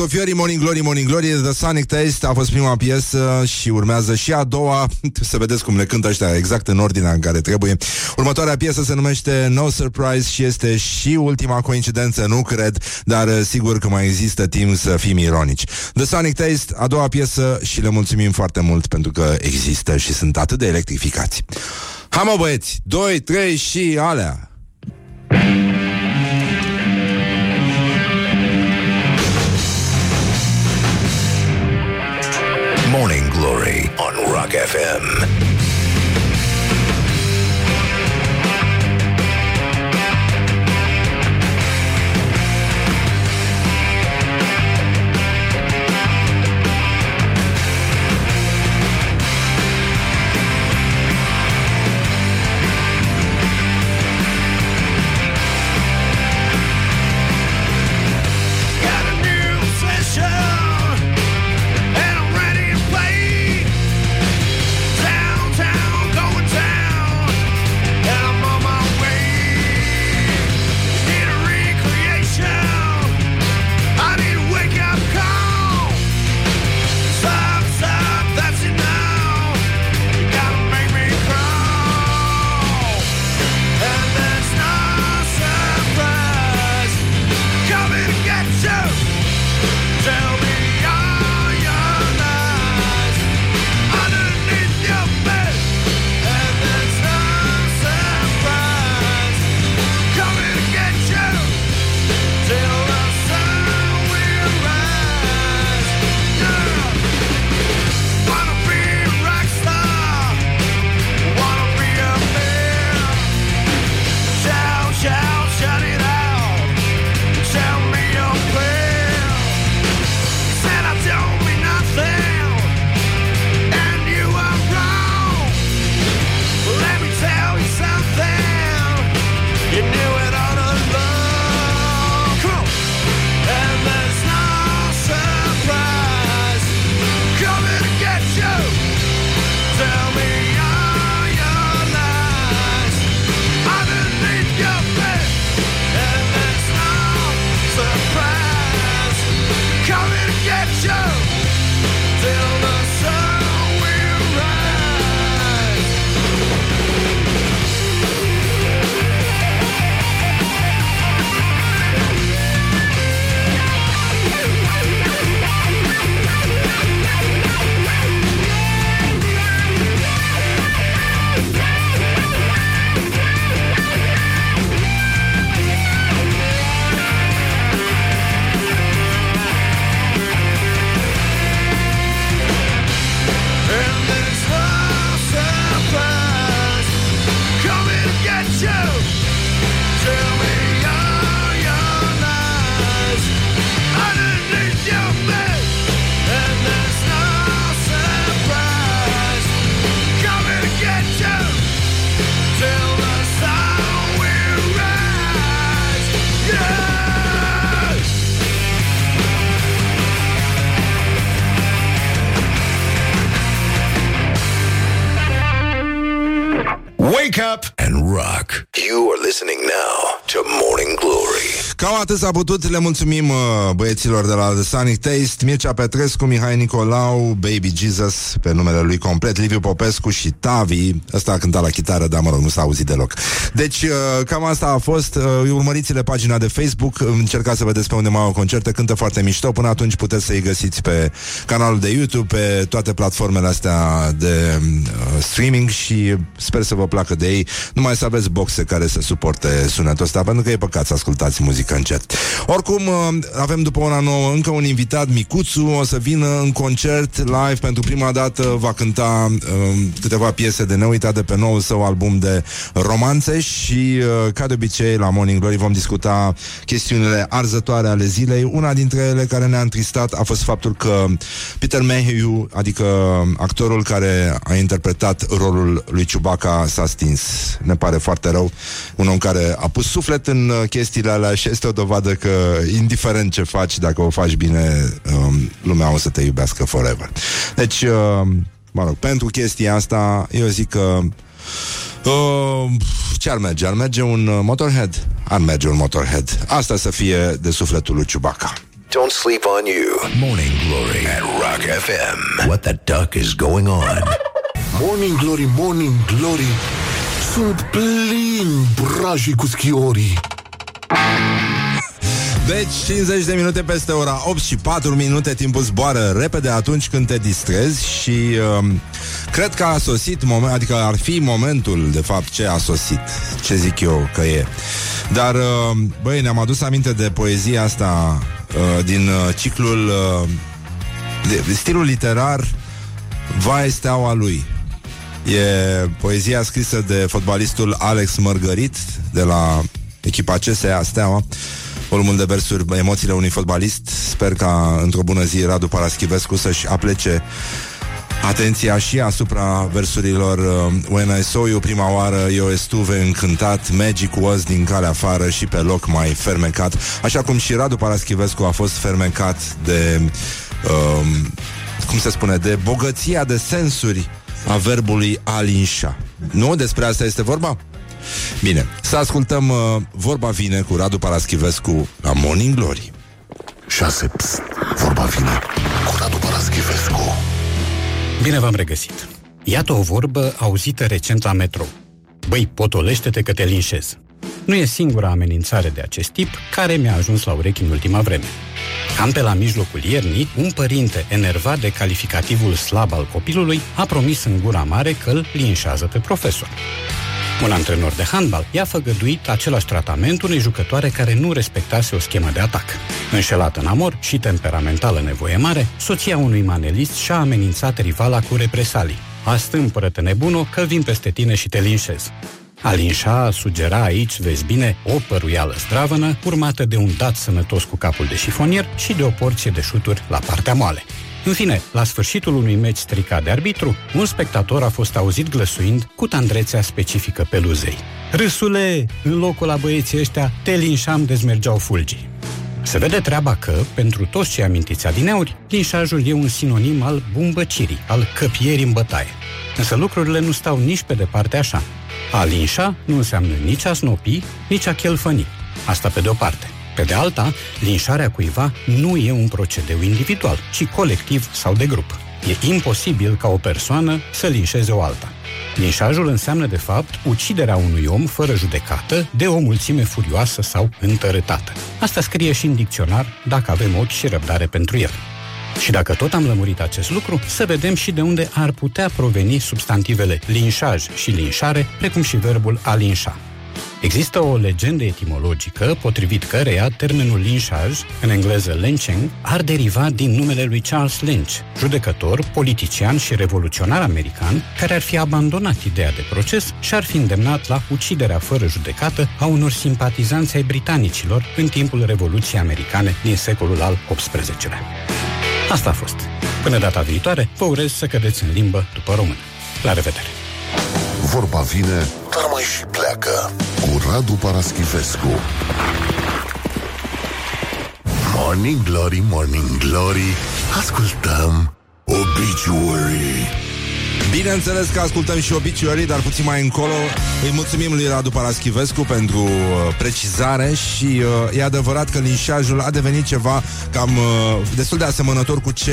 cartofiorii Morning Glory, Morning Glory The Sonic Taste a fost prima piesă Și urmează și a doua. Să vedeți cum le cântă ăștia exact în ordinea în care trebuie. Următoarea piesă se numește No Surprise Și este și ultima coincidență Nu cred, dar uh, sigur că mai există timp Să fim ironici. The Sonic Taste, a doua piesă Și le mulțumim foarte mult pentru că există Și sunt atât de electrificați. Hai mă băieți, 2, 3 și alea Morning Glory on Rock FM. Atât s-a putut, le mulțumim uh, băieților de la The Sonic Taste, Mircea Petrescu, Mihai Nicolau, Baby Jesus, pe numele lui complet, Liviu Popescu și Tavi. Ăsta a cântat la chitară, dar mă rog, nu s-a auzit deloc. Deci, uh, cam asta a fost. Uh, urmăriți-le pagina de Facebook, încercați să vedeți pe unde mai au concerte, cântă foarte mișto. Până atunci puteți să-i găsiți pe canalul de YouTube, pe toate platformele astea de uh, streaming și sper să vă placă de ei. Numai să aveți boxe care să suporte sunetul ăsta, pentru că e păcat să ascultați muzică încet. Oricum, uh, avem după ora nouă încă un invitat, Micuțu, o să vină în concert live pentru prima dată, va cânta uh, câteva piese de neuitat de pe noul său album de romanțe și, uh, ca de obicei, la Morning Glory vom discuta chestiunile arzătoare ale zilei. Una dintre ele care ne-a întristat a fost faptul că Peter Mayhew, adică actorul care a interpretat rolul lui Chewbacca, s-a stins. Ne pare foarte rău. Un om care a pus suflet în uh, chestiile alea și este o dovadă că, indiferent ce faci, dacă o faci bine, um, lumea o să te iubească forever. Deci, uh, mă rog, pentru chestia asta, eu zic că Uh, ce ar merge? Ar merge un uh, Motorhead? Ar merge un Motorhead. Asta să fie de sufletul lui Chewbacca. Don't sleep on you. Morning Glory at Rock FM. What the duck is going on? Morning Glory, Morning Glory Sunt plin brajii cu schiorii Deci 50 de minute peste ora 8 și 4 minute Timpul zboară repede atunci când te distrezi Și um, cred că a sosit moment, Adică ar fi momentul De fapt ce a sosit Ce zic eu că e. Dar um, băi ne-am adus aminte de poezia asta uh, Din uh, ciclul uh, de, Stilul literar Vai steaua lui. E poezia scrisă de fotbalistul Alex Mărgărit De la echipa CSA Steaua volumul de versuri Emoțiile unui fotbalist. Sper ca într-o bună zi Radu Paraschivescu să-și aplece atenția și asupra versurilor uh, When I saw you prima oară, eu estuve încântat, Magic was din calea afară și pe loc mai fermecat. Așa cum și Radu Paraschivescu a fost fermecat de, um, cum se spune, de bogăția de sensuri a verbului alinșa. Nu? Despre asta este vorba? Bine, să ascultăm uh, Vorba vine cu Radu Paraschivescu la Morning Glory. 6. Pst, vorba vine cu Radu Paraschivescu Bine v-am regăsit. Iată o vorbă auzită recent la metrou. Băi, potolește-te că te linșez. Nu e singura amenințare de acest tip care mi-a ajuns la urechi în ultima vreme. Cam pe la mijlocul iernii, un părinte enervat de calificativul slab al copilului a promis în gura mare că îl linșează pe profesor. Un antrenor de handbal i-a făgăduit același tratament unei jucătoare care nu respectase o schemă de atac. Înșelată în amor și temperamentală nevoie mare, soția unui manelist și-a amenințat rivala cu represalii. Astâmpără-te nebunul că vin peste tine și te linșez. Alinșa sugera aici, vezi bine, o păruială zdravănă, urmată de un dat sănătos cu capul de șifonier și de o porție de șuturi la partea moale. În fine, la sfârșitul unui meci stricat de arbitru, un spectator a fost auzit glăsuind cu tandrețea specifică peluzei. Râsule, în locul la băieții ăștia, te linșam dezmergeau fulgii. Se vede treaba că, pentru toți cei amintiți adineuri, linșajul e un sinonim al bumbăcirii, al căpierii în bătaie. Însă lucrurile nu stau nici pe departe așa. A linșa nu înseamnă nici a snopi, nici a chelfăni. Asta pe de-o parte. Pe de alta, linșarea cuiva nu e un procedeu individual, ci colectiv sau de grup. E imposibil ca o persoană să linșeze o alta. Linșajul înseamnă, de fapt, uciderea unui om fără judecată de o mulțime furioasă sau întărătată. Asta scrie și în dicționar, dacă avem ochi și răbdare pentru el. Și dacă tot am lămurit acest lucru, să vedem și de unde ar putea proveni substantivele linșaj și linșare, precum și verbul a linșa. Există o legendă etimologică potrivit căreia termenul linșaj, în engleză lynching, ar deriva din numele lui Charles Lynch, judecător, politician și revoluționar american, care ar fi abandonat ideea de proces și ar fi îndemnat la uciderea fără judecată a unor simpatizanți ai britanicilor în timpul Revoluției Americane din secolul al XVIII-lea. Asta a fost. Până data viitoare, vă urez să cădeți în limbă după română. La revedere! Vorba vine, dar mai și pleacă. Cu Radu Paraschivescu. Morning Glory, Morning Glory. Ascultăm Obituary Bineînțeles că ascultăm și obiciorii, dar puțin mai încolo. Îi mulțumim lui Radu Paraschivescu pentru uh, precizare și uh, e adevărat că linșajul a devenit ceva cam uh, destul de asemănător cu ce,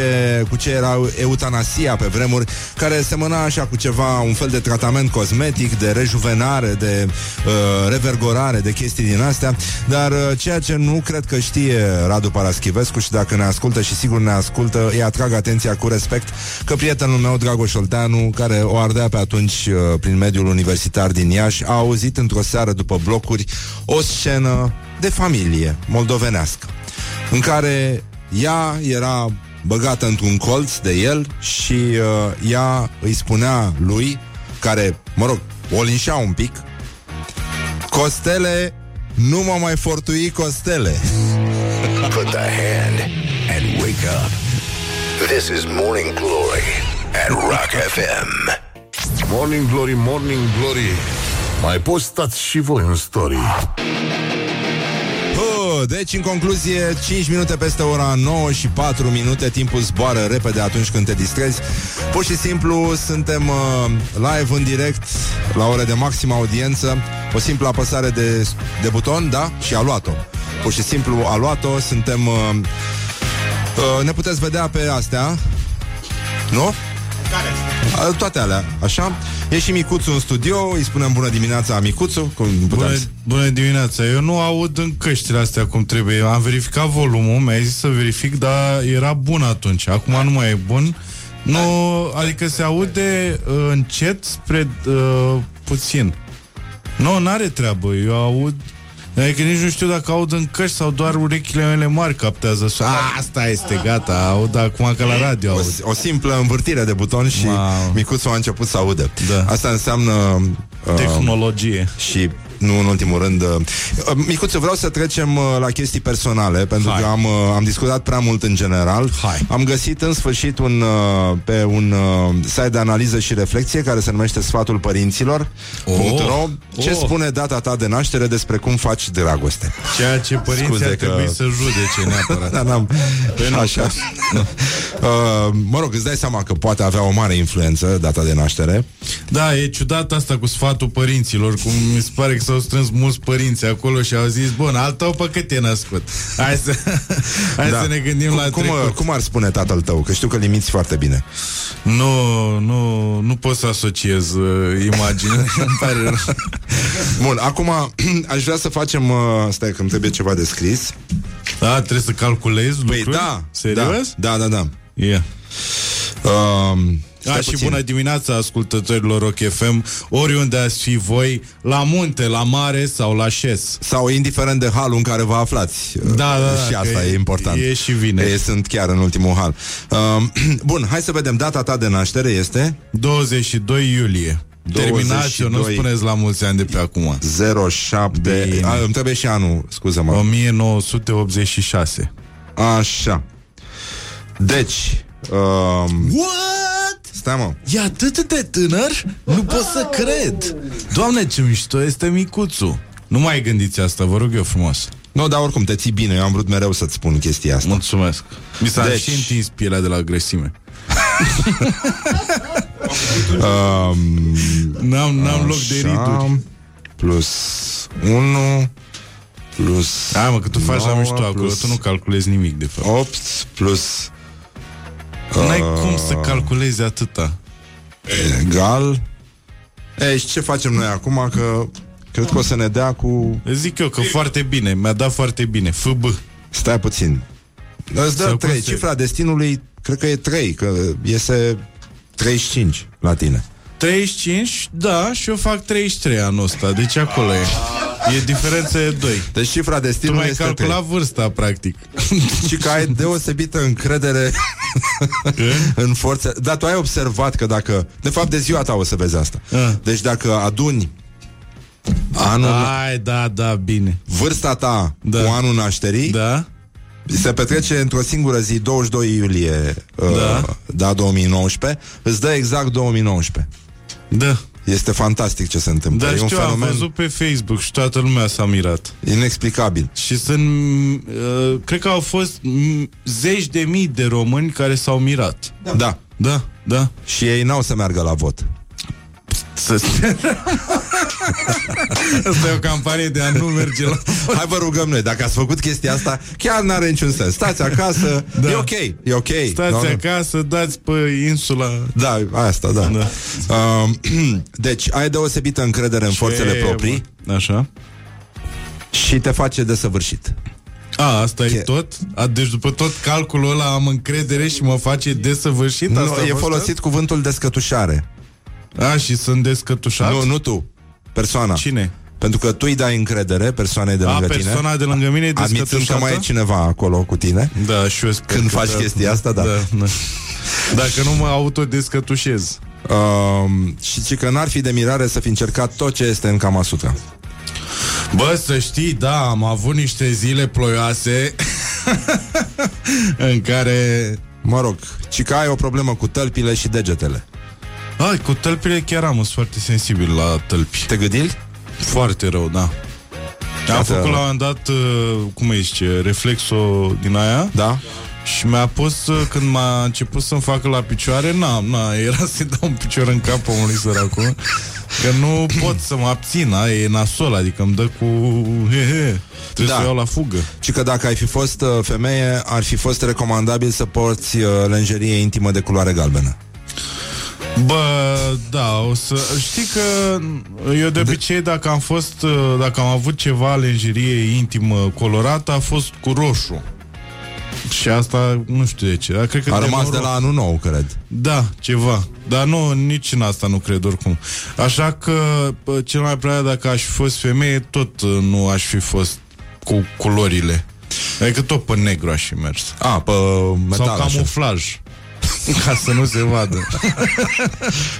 cu ce era eutanasia pe vremuri, care semăna așa cu ceva, un fel de tratament cosmetic, de rejuvenare, de uh, revergorare, de chestii din astea, dar uh, ceea ce nu cred că știe Radu Paraschivescu și dacă ne ascultă și sigur ne ascultă, îi atrag atenția cu respect că prietenul meu, Dragoș Olteanu, care o ardea pe atunci uh, prin mediul universitar din Iași, a auzit într-o seară după blocuri o scenă de familie moldovenească, în care ea era băgată într-un colț de el și uh, ea îi spunea lui, care, mă rog, o linșea un pic, Costele, nu mă mai fortui Costele. Put the hand and wake up. This is Morning Glory at Rock FM. Morning Glory, Morning Glory. Mai postați și voi în story. Deci în concluzie 5 minute peste ora 9 și 4 minute Timpul zboară repede atunci când te distrezi. Pur și simplu suntem uh, live în direct La ore de maximă audiență. O simplă apăsare de, de buton, da? Și a luat-o. Pur și simplu a luat-o. Suntem... Uh, uh, ne puteți vedea pe astea. Nu? Care? Toate alea, așa. E și Micuțu în studio, îi spunem bună dimineața Micuțu cum Bună, putem... bună dimineața, eu nu aud în căștile astea cum trebuie. Am verificat volumul, mi-a zis să verific Dar era bun atunci, acum nu mai e bun. Nu, Adică se aude uh, încet spre uh, puțin. Nu, n-are treabă, eu aud Adică nici nu știu dacă aud în căști sau doar urechile mele mari captează son. Asta este, gata, aud acum ca la radio aud. O, o simplă învârtire de buton și Wow. micuțul a început să audă. Da. Asta înseamnă... Uh, Tehnologie. și nu în ultimul rând uh, Micuțu, vreau să trecem uh, la chestii personale Pentru Hai. că am, uh, am discutat prea mult în general Hai. Am găsit în sfârșit un, uh, pe un uh, site de analiză și reflexie Care se numește Sfatul Părinților Oh. .ro. Ce Oh. spune data ta de naștere despre cum faci dragoste Ceea ce părinții Scuze ar că- trebui să judece neapărat. Dar n-am... Păi nu, Așa. uh, mă rog, îți dai seama că poate avea o mare influență data de naștere. Da, e ciudat asta cu sfatul părinților, cum mi se pare că s-au strâns mulți părinți acolo și au zis, bun, al tău pe cât e născut? Hai să, hai Da. să ne gândim cum, la cum, trecut. cum ar spune tatăl tău? Că știu că limiți foarte bine. Nu, nu, nu pot să asociez uh, imaginea. Îmi pare rău. Bun, acum aș vrea să facem... Uh, stai că îmi trebuie ceva de scris. Da, trebuie să calculezi Păi lucruri? da. Serios? Da, da, da. da. Yeah. Um, Da, stai și puțin. bună dimineața ascultătorilor Rock FM, oriunde ați fi voi, la munte, la mare sau la șes. Sau indiferent de halul în care vă aflați. Da, da, da, Și că asta e- e important. e și vineri. Ei sunt chiar în ultimul hal. Um, bun, hai să vedem. Data ta de naștere este 22 iulie. 22. Terminați-o, nu spuneți la mulți ani de pe acum. 07... Bine. A, îmi trebuie și anul, scuză-mă. 1986. Așa. Deci... Um, What? stai mă. E atât de tânăr? Nu pot să cred. Doamne, ce mișto este micuțul. Nu mai gândiți asta, vă rog eu frumos. Nu, dar oricum te ții bine. Eu am vrut mereu să-ți spun chestia asta. Mulțumesc. Mi s-a Deci- deci... și întins pielea de la grăsime. Um, N-am, n-am loc de riduri. Plus 1 plus Hai mă, că tu faci la 9 mișto acolo, plus tu nu calculezi nimic de fapt. 8 plus N-ai uh, cum să calculezi atâta. egal. Ei, și ce facem noi acum? Că cred că o să ne dea cu... Zic eu că foarte bine, mi-a dat foarte bine. FB. Stai puțin. Îți dă Sau 3. cum se- Cifra destinului, cred că e 3, că iese 35 la tine. 35, da, și eu fac 33 anul ăsta, deci acolo e. E diferență de 2. Deci cifra Tu destinului mai este calcula 3. vârsta, practic. Și că ai deosebită încredere în forțe. Dar tu ai observat că dacă... De fapt, de ziua ta o să vezi asta. Ah. Deci dacă aduni anul, Hai, da, da, bine. vârsta ta Da. cu anul nașterii, Da? se petrece într-o singură zi, 22 iulie uh, Da. da, 2019, îți dă exact 2019. Da. Este fantastic ce se întâmplă. Dar e un știu, am fenomen văzut pe Facebook și toată lumea s-a mirat. inexplicabil. Și sunt, uh, cred că au fost m, zeci de mii de români care s-au mirat. Da. da. Da, da. Și ei n-au să meargă la vot. Să Asta e o campanie de a nu merge la... Hai vă rugăm noi, dacă ați făcut chestia asta, chiar n-are niciun sens. Stați acasă, Da. e ok, e ok. Stați Nu, nu. acasă, dați pe insula... Da, asta, da. Da. Um, deci, ai deosebită încredere în forțele Ce, proprii mă? Așa. și te face desăvârșit. A, asta e Che- tot? A, deci după tot calculul ăla am încredere și mă face desăvârșit? Nu, Asta a e fost folosit cuvântul descătușare. tot? A, și sunt descătușat? Nu, nu tu, persoana. Cine? Pentru că tu îi dai încredere persoanei de A, lângă persoana tine. de lângă mine e Admițând că descătușată? mai e cineva acolo cu tine. Da, și eu sper Când că faci chestia asta, da. da, da. Dacă nu mă autodescătușez. Um, și ci că n-ar fi de mirare să fi încercat tot ce este în Kama Sutra. Bă, să știi, da, am avut niște zile ploioase în care... Mă rog, ci că ai o problemă cu tălpile și degetele. Ai, cu tălpile chiar am, sunt foarte sensibil la tălpi. Te gâdili? Foarte rău, da. Am Iată- făcut la un moment dat, uh, cum îi zice, reflexo din aia. Da? Și mi-a pus, uh, când m-a început să-mi facă la picioare, na, na, era să-i dau un picior în cap omului săracul, că nu pot să mă abțin, aia e nasol, adică îmi dă cu he, he. Trebuie Da. să o iau la fugă. Și că dacă ai fi fost uh, femeie, ar fi fost recomandabil să porți uh, lenjerie intimă de culoare galbenă. Bă, da, o să... Știi că eu de obicei dacă am fost, uh, dacă am avut ceva lenjerie intimă colorată, a fost cu roșu. Și asta nu știu de ce, dar cred că A de rămas de noroc. la anul nou, cred. Da, ceva. Dar nu, nici în asta nu cred oricum. Așa că bă, cel mai probabil dacă aș fi fost femeie, tot uh, nu aș fi fost cu culorile. Adică tot pe negru aș fi mers. A, pe metal. Sau așa. Camuflaj. Ca să nu se vadă.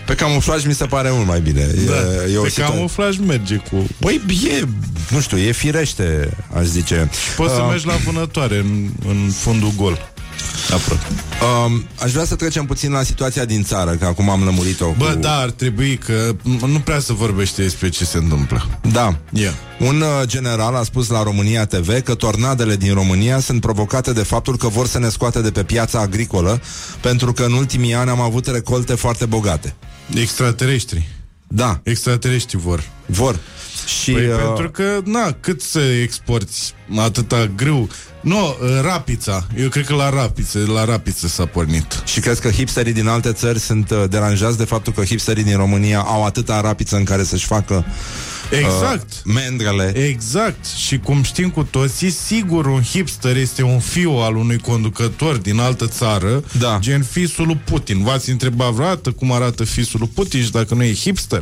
Pe camuflaj mi se pare mult mai bine. Da. E, e o Pe situație- camuflaj merge cu... Păi e, nu știu, e firește, aș zice. Poți să Uh, mergi la vânătoare în, în fundul gol. Aproape. Um, aș vrea să trecem puțin la situația din țară, că acum am lămurit-o Bă, cu... da, ar trebui că m- nu prea se vorbește despre ce se întâmplă. Da. Ia. Un uh, general a spus la România TV că tornadele din România sunt provocate de faptul că vor să ne scoate de pe piața agricolă, pentru că în ultimii ani am avut recolte foarte bogate. Extraterestri. Da, Extraterestri vor. vor. Și Păi uh, pentru că, na, cât să exporti atâta grâu? Nu, uh, rapița. Eu cred că la rapiță, la rapiță s-a pornit. Și crezi că hipsterii din alte țări sunt uh, deranjați de faptul că hipsterii din România au atâta rapiță în care să-și facă Exact. uh, mendrele? Exact. Și cum știm cu toții, sigur un hipster este un fiu al unui conducător din altă țară, Da. gen fisul lui Putin. V-ați întrebat vreodată cum arată fisul lui Putin și dacă nu e hipster?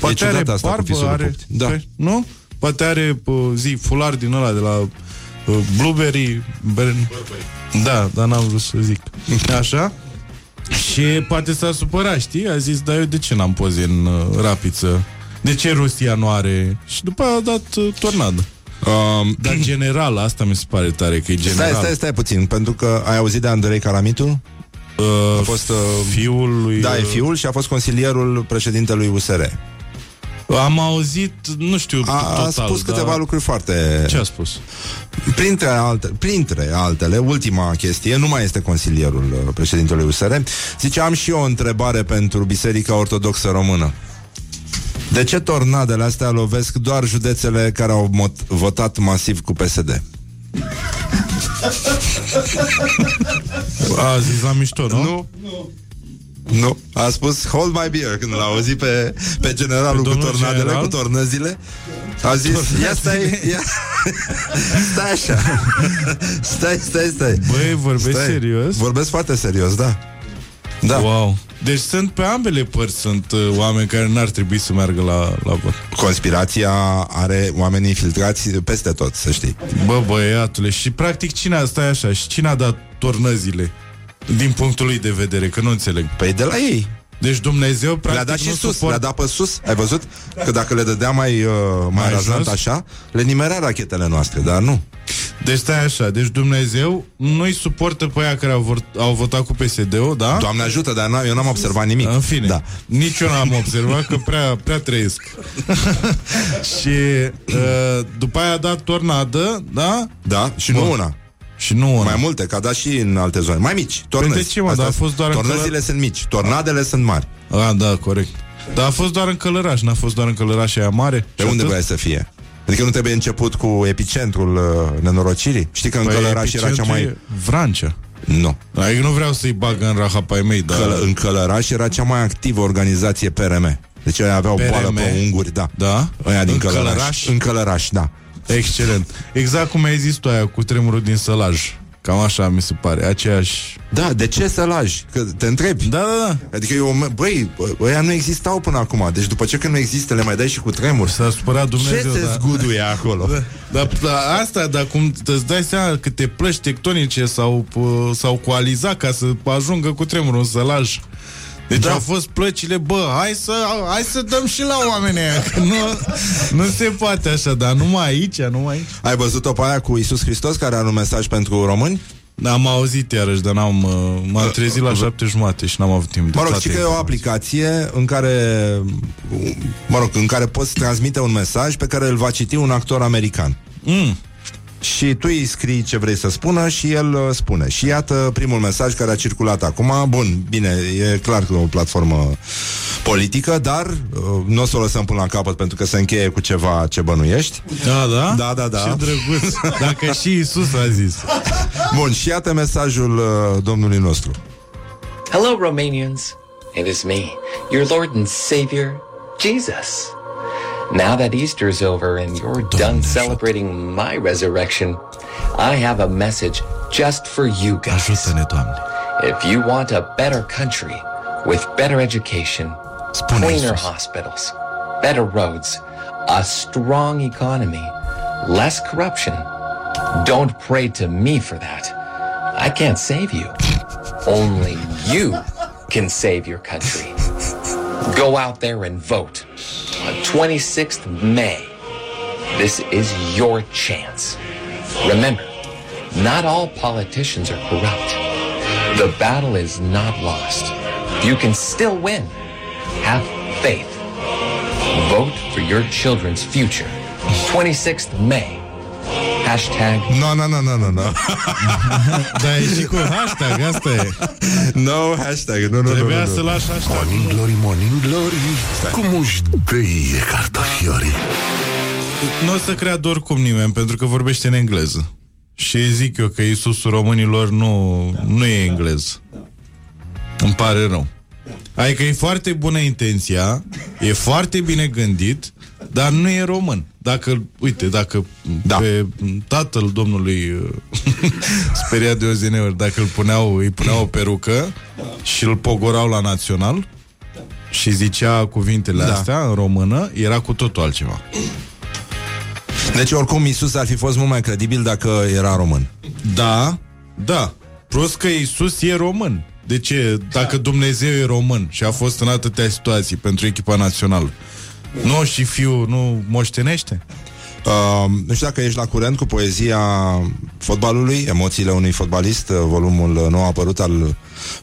Poate ciudat are asta cu barbă, fisul lui are... Putin. Da. Păi, Nu? Poate are, pă, zi, fular din ăla de la uh, Blueberry... Bern... Da, dar n-am vrut să zic. Așa? Și poate s-a supărat, știi? A zis, dar eu de ce n-am poze în uh, rapiță? De ce Rusia nu are? Și după aia a dat uh, tornadă. Um, Dar general, asta mi se pare tare, că e general. stai, stai, stai puțin, pentru că ai auzit de Andrei Caramitu? Uh, A fost, uh, fiul lui... Da, e uh, fiul și a fost consilierul președintelui USR. Am auzit, nu știu A, total, a spus dar... câteva lucruri foarte... Ce a spus? Printre, alte, printre altele, ultima chestie, nu mai este consilierul uh, președintelui USR, zice, am și eu o întrebare pentru Biserica Ortodoxă Română. De ce tornadele astea lovesc doar județele care au mot- votat masiv cu PSD? A zis la mișto, nu? Nu. Nu, a spus hold my beer când l-a auzit pe, pe generalul Pe cu domnul tornadele, general? cu tornăzile. A zis, ia stai, ia... stai așa. Stai, stai, stai. Băi, vorbești Stai. serios? Vorbesc foarte serios, da. Da. Wow. Deci sunt pe ambele părți sunt uh, oameni care n-ar trebui să meargă la, la vot. Conspirația are oameni infiltrați peste tot, să știi. Bă, băiatule, și practic cine a stai așa, și cine a dat tornăzile? Din punctul lui de vedere, că nu înțeleg. Păi de la ei. Deci Dumnezeu practic Le-a dat și nu sus, suport- le-a dat pe sus. Ai văzut? Că dacă le dădea mai, uh, mai, Mai razant jos? așa, le nimerea rachetele noastre, dar nu. Deci stai așa, deci Dumnezeu nu-i suportă pe aia care au, vor, au votat cu PSD-ul, da? Doamne ajută, dar n- eu n-am observat nimic. În fine, Da. da. nici eu n-am observat că prea, prea trăiesc. și uh, după aia a dat tornadă, da? Da, și nu Bun. una. Și nu una. Mai multe, ca da și în alte zone. Mai mici, tornăzi. Păi de ce, mă? Astea Dar a sunt- fost doar în Tornăzile călăr- sunt mici, tornadele sunt mari. A, da, corect. Dar a fost doar în Călăraș, n-a fost doar în Călăraș aia mare? Pe Și unde atât? voia să fie? Adică nu trebuie început cu epicentrul uh, nenorocirii? Știi că în Păi Călăraș era cea epicentrul mai... e Vrancea. Nu. Adică nu vreau să-i bag în rahapa ai mei, dar... Călă, în Călăraș era cea mai activă organizație PRM. Deci ei aveau PRM? boală pe unguri, da. Da? Ăia din În Călăraș. Călăraș? În Călăraș, da. Excelent. Exact cum ai zis tu aia cu tremurul din sălaj. Cam așa mi se pare. Aceeași... Da, de ce să lași? Că te întrebi. Da, da, da. Adică eu, băi, ăia nu existau până acum. Deci după ce că nu există, le mai dai și cu tremur. S-a supărat Dumnezeu. ce se da. zguduie acolo? Da, dar da, asta, dar cum îți dai seama câte plăci tectonice s-au, p- s-au coalizat ca să ajungă cu tremurul în sălaj. Deci Da. da. au fost plăcile, bă, hai să, hai să dăm și la oamenii aia, că nu, nu se poate așa, dar numai aici, numai aici. Ai văzut-o pe aia cu Isus Hristos care are un mesaj pentru români? Da, am auzit iarăși, dar n-am, uh, m-am trezit la șapte jumate și n-am avut timp de Mă rog, toate știi că e o informațiile. aplicație în care, mă rog, în care poți transmite un mesaj pe care îl va citi un actor american. Mm. Și tu îi scrii ce vrei să spună și el uh, spune. Și iată primul mesaj care a circulat acum. Bun, bine, e clar că e o platformă politică, dar uh, nu o să o lăsăm până la capăt pentru că se încheie cu ceva ce bănuiești. Da, da? Da, da, da. Ce drăguț. Dacă și Isus a zis. Bun, și iată mesajul uh, domnului nostru. Hello, Romanians. It is me, your Lord and Savior, Jesus. Now that Easter's over and you're done celebrating my resurrection, I have a message just for you guys. If you want a better country with better education, cleaner hospitals, better roads, a strong economy, less corruption, don't pray to me for that. I can't save you. Only you can save your country. Go out there and vote on 26th May. This is your chance. Remember, not all politicians are corrupt. The battle is not lost. You can still win. Have faith. Vote for your children's future. 26th May. Hashtag No, no, no, no, no, no. Da, e și cu hashtag, asta e. No hashtag, nu, nu, nu, Trebuia nu, să nu. lași hashtag. Morning glory, morning glory Cum își dăie cartofiorii Nu o să creadă oricum nimeni, pentru că vorbește în engleză. Și zic eu că Iisusul românilor nu, nu e englez. Îmi pare rău. Adică e foarte bună intenția, e foarte bine gândit, dar nu e român. Dacă, uite, dacă da. pe tatăl domnului uh, speriat de OZN-uri, dacă îl puneau, îi puneau o perucă și îl pogorau la național și zicea cuvintele Da. astea în română, era cu totul altceva. Deci oricum Isus ar fi fost mult mai credibil dacă era român. Da, da. Plus că Isus e român. De ce? Dacă Dumnezeu e român și a fost în atâtea situații pentru echipa națională, nu și fiul nu moștenește? Uh, nu știu dacă ești la curent cu poezia fotbalului, emoțiile unui fotbalist, uh, volumul nou apărut al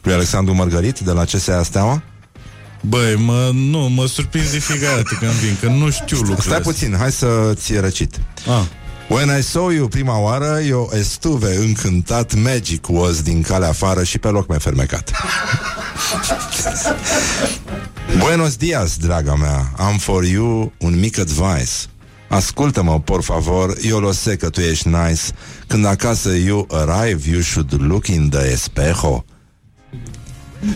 lui Alexandru Mărgărit de la CSA Steaua. Băi, mă, nu, mă surprins de fiecare dată când vin, că nu știu lucrurile Stai astea. puțin, hai să ți răcit. Ah. When I saw you prima oară, eu estuve încântat, magic was din calea afară și pe loc mi-a fermecat. Buenos dias, draga mea, am for you un mic advice. Ascultă-mă, por favor, eu lo sé că tu ești nice. Când acasă you arrive, you should look in the espejo.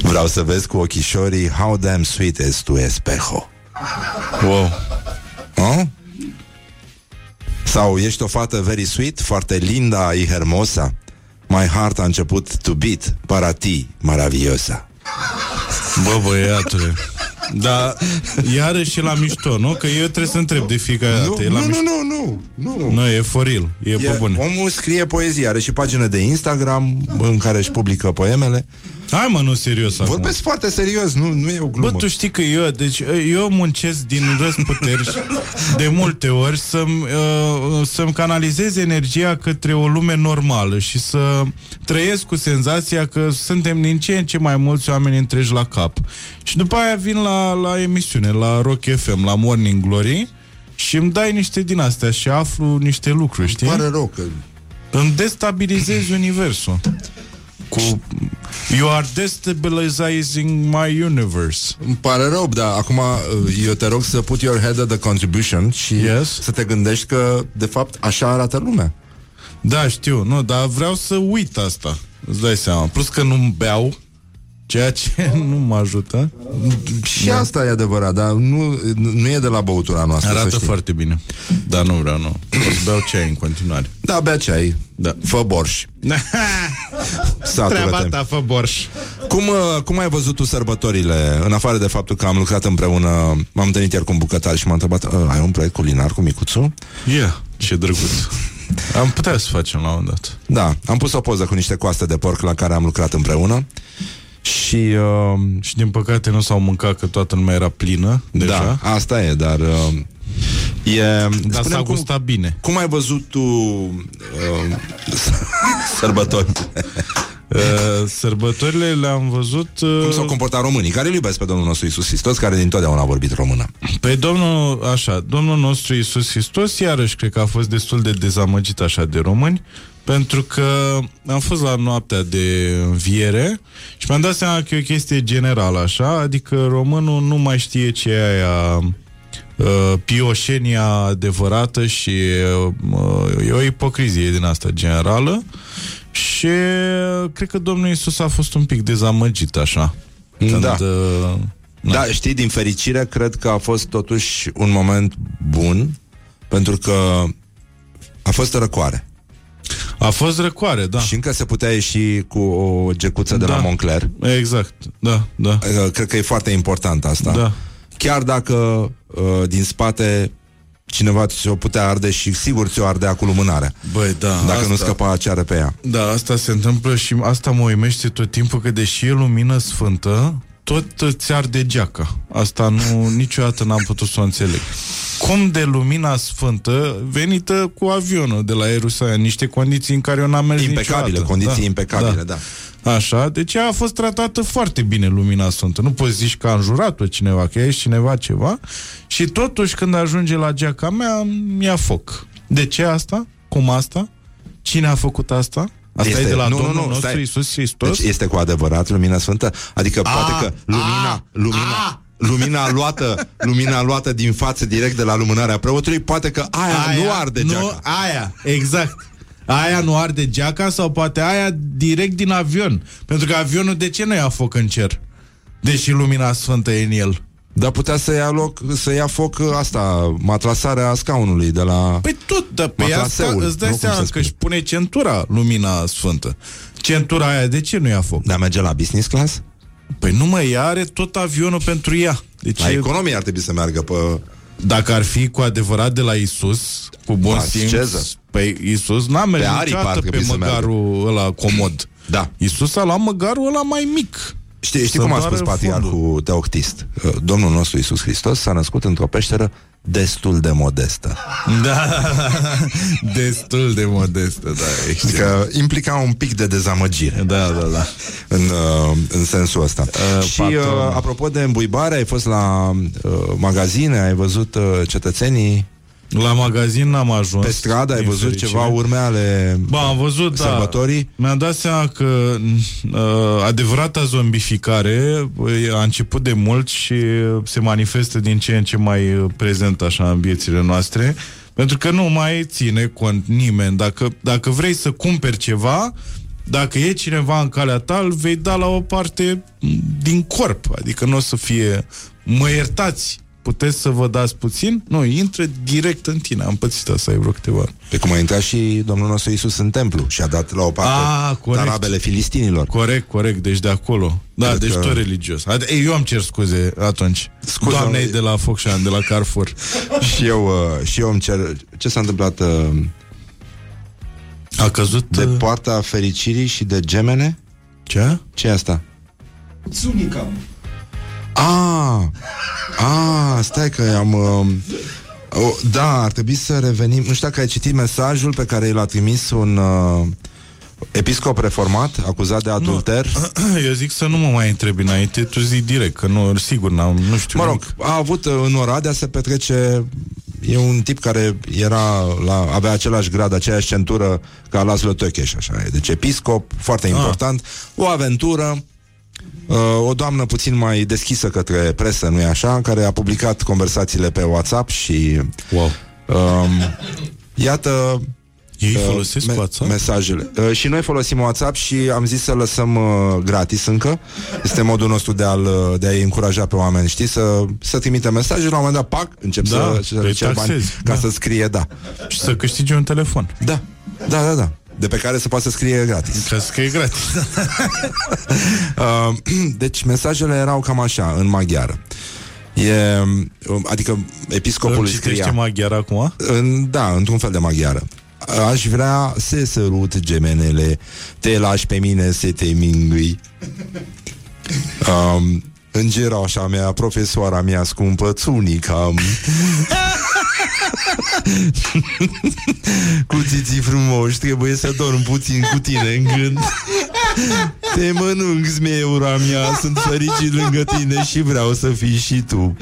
Vreau să vezi cu ochișorii how damn sweet is tu espejo. Wow. Oh? Sau ești o fată very sweet, foarte linda y hermosa. My heart a început to beat, para ti, maravillosa. Bă, băiatule. Da, iarăși e la mișto, nu? Că eu trebuie să întreb de fiecare Nu, dată. E nu, la nu, mișto. nu, nu, nu. Nu, e foril. E, e pe E, bune. omul scrie poezie, are și pagină de Instagram în care își publică poemele. Hai mă, nu serios acum. Vorbesc foarte serios, nu, nu e o glumă. Bă, tu știi că eu, deci eu muncesc din răsputeri de multe ori să-mi, uh, să-mi canalizez energia către o lume normală și să trăiesc cu senzația că suntem din ce în ce mai mulți oameni întreji la cap. Și după aia vin la, la emisiune, la Rock FM, la Morning Glory și îmi dai niște din astea și aflu niște lucruri, știi? Pare rău că... Îmi destabilizezi universul. Cu... You are destabilizing my universe. Îmi pare rău, dar acum uh, eu te rog să put your head at the contribution și Yes. să te gândești că, de fapt, așa arată lumea. Da, știu, nu, dar vreau să uit asta. Îți dai seama. Plus că nu beau, ceea ce nu mă ajută. Și asta e adevărat, dar nu, nu e de la băutura noastră, să Arată știi. foarte bine. Dar nu vreau, nu. O să beau ceai în continuare. Da, bea ceai. Da. Fă borș. Satură-te. ta, fă borș. Cum, uh, cum ai văzut tu sărbătorile? În afară de faptul că am lucrat împreună, m-am întâlnit iar cu un bucătar și m-a întrebat, "Uh, ai un proiect culinar cu micuțu? Ia, ce drăguț. Am putea să facem la un moment dat. Da, am pus o poză cu niște coaste de porc la care am lucrat împreună și... Uh, Și din păcate nu s-au mâncat că toată lumea era plină deja. Da, asta e, dar uh, E, Dar spune-mi s-a cum, gustat bine. cum ai văzut tu uh, sărbători? Uh, sărbătorile le-am văzut... Uh, Cum s-au comportat românii, care îl iubesc pe Domnul nostru Isus Hristos, care din totdeauna a vorbit română. Pe Domnul, așa, Domnul nostru Iisus Hristos, iarăși cred că a fost destul de dezamăgit așa de români, pentru că am fost la noaptea de înviere și mi-am dat seama că e o chestie generală așa, adică românul nu mai știe ce e aia uh, pioșenia adevărată și uh, e o ipocrizie din asta generală și uh, cred că Domnul Iisus a fost un pic dezamăgit așa. Când, Da. uh, Da, știi, din fericire, cred că a fost totuși un moment bun, pentru că a fost răcoare. A fost răcoare, da. Și încă se putea ieși cu o gecuță de Da. la Moncler. Exact, da, da. Uh, Cred că e foarte important asta. Da. Chiar dacă uh, din spate cineva ți-o putea arde și sigur ți-o ardea cu lumânarea. Băi, da. Dacă asta, nu scăpa ce are pe ea. Da, asta se întâmplă și asta mă uimește tot timpul că deși e lumină sfântă, tot ți arde geaca. Asta nu, niciodată n-am putut să o înțeleg. Cum de lumina sfântă venită cu avionul de la Ierusalim, niște condiții în care eu n-am mers Impecabile, niciodată. condiții impecabile, da. Așa, deci ea a fost tratată foarte bine lumina sfântă. Nu poți zici că a înjurat-o cineva, că ești cineva ceva și totuși când ajunge la geaca mea, mi-a foc. De ce asta? Cum asta? Cine a făcut asta? Asta e de la nu, Domnul nu, nu, nostru stai. Iisus Hristos? Deci este cu adevărat lumina sfântă? Adică poate că lumina, lumina, lumina luată, lumina luată din față direct de la lumânarea preotului, poate că aia, nu arde geaca. Nu, aia, exact. Aia nu arde geaca sau poate aia direct din avion. Pentru că avionul de ce nu ia foc în cer? Deși lumina sfântă e în el. Dar putea să ia loc, să ia foc ă, asta, matlasarea scaunului de la... Păi tot, dar pe ea asta, Matlaseul, îți dai nu cum seama se că spune. își pune centura lumina sfântă. Centura aia, de ce nu ia foc? Dar merge la business class? Păi nu mai ea are tot avionul pentru ea. Deci La e- economie ar trebui să meargă pe... Dacă ar fi cu adevărat de la Isus, cu bun La simț, Cezar. Păi Isus n-a mers Pe aripi ar niciodată pe trebui să măgarul ăla comod. Da. Isus a luat măgarul ăla mai mic. Știi, știi Să cum a doară spus patriarhul fundul. Teoctist? Domnul nostru Isus Hristos s-a născut într-o peșteră destul de modestă. Da, destul de modestă, da. Ești. Adică implica un pic de dezamăgire. Da, da, da. În, uh, în sensul ăsta. Uh, și uh, patron. apropo de îmbuibare, ai fost la uh, magazine, ai văzut uh, cetățenii La magazin n-am ajuns. pe stradă, ai din văzut fericire. ceva urme ale Ba, am văzut, da. sărbătorii? Mi-am dat seama că uh, adevărata zombificare uh, a început de mult și uh, se manifestă din ce în ce mai uh, prezent așa în viețile noastre, pentru că nu mai ține cont nimeni. Dacă, dacă vrei să cumperi ceva, dacă e cineva în calea ta, îl vei da la o parte m, din corp. Adică nu o să fie... Mă iertați, puteți să vă dați puțin? Nu, intră direct în tine. Am pățit asta, ai vreo câteva ori. Pe cum a intrat și Domnul nostru Isus în templu și a dat la o parte Ah, corect. tarabele filistinilor. Corect, corect, deci de acolo. Da, Cred deci că- tot religios. Ad- Ei, eu am cer scuze atunci. Scuze, Doamnei mă. de la Focșan, de la Carrefour. și eu, uh, și eu îmi cer... Ce s-a întâmplat uh, A căzut... de uh, poarta fericirii și de gemene? Ce? ce e asta? Țunica. Ah, ah, stai că am... Uh, oh, da, ar trebui să revenim. Nu știu dacă ai citit mesajul pe care l-a trimis un uh, episcop reformat, acuzat de adulter. Eu zic să nu mă mai întrebi înainte, tu zi direct, că nu, sigur, n-am, nu știu Mă nimic. rog, a avut uh, în Oradea se petrece E un tip care era la, avea același grad, aceeași centură ca Laszlo Tökes, așa e. Deci episcop, foarte Ah. important, o aventură, uh, o doamnă puțin mai deschisă către presă, nu-i așa, care a publicat conversațiile pe WhatsApp și Wow. um, iată Ei uh, folosesc WhatsApp? mesajele. Uh, și noi folosim WhatsApp și am zis să lăsăm uh, gratis încă. Este modul nostru de, a-l, uh, de a-i încuraja pe oameni, știi? Să, să trimite mesaje, la un moment dat, pac, încep Da, să, să îi cer bani taxezi, ca da. să scrie da. Și să câștige un telefon. Da, da, da, da. De pe care se poate să scrie gratis. Ca să că e gratis. Uh, deci mesajele erau cam așa, în maghiară. E, um, adică episcopul Îmi îi citește scria maghiar acum? în, Da, într-un fel de maghiară Aș vrea să sărut gemenele Te lași pe mine să te mingui um, Îngerașa mea, profesoara mea scumpă Țunica Cu țiții frumoși Trebuie să dorm puțin cu tine în gând Te mănânc, zmeura mea Sunt fericit lângă tine Și vreau să fii și tu.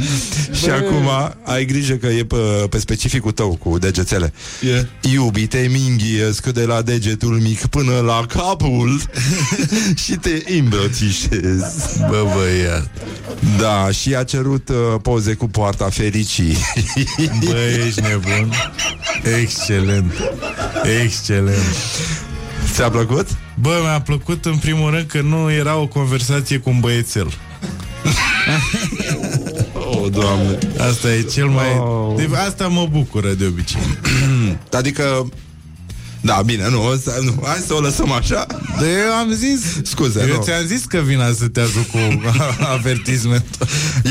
Și Bă. acum ai grijă că e pe, pe specificul tău Cu degețele Yeah. Iubite, minghiesc de la degetul mic Până la capul. Și te îmbrățișez Bă, băiat. Da, și a cerut uh, poze cu poarta fericii Bă, ești nebun? Excelent. Excelent. Ți-a plăcut? Bă, mi-a plăcut în primul rând că nu era o conversație cu un băiețel. Oh, doamne. Asta e cel mai... Oh. De, asta mă bucură de obicei. Adică Da, bine, nu, o să, nu hai să o lăsăm așa. De eu am zis. Scuze, Eu nu. ți-am zis că vin să te ajut cu avertisment.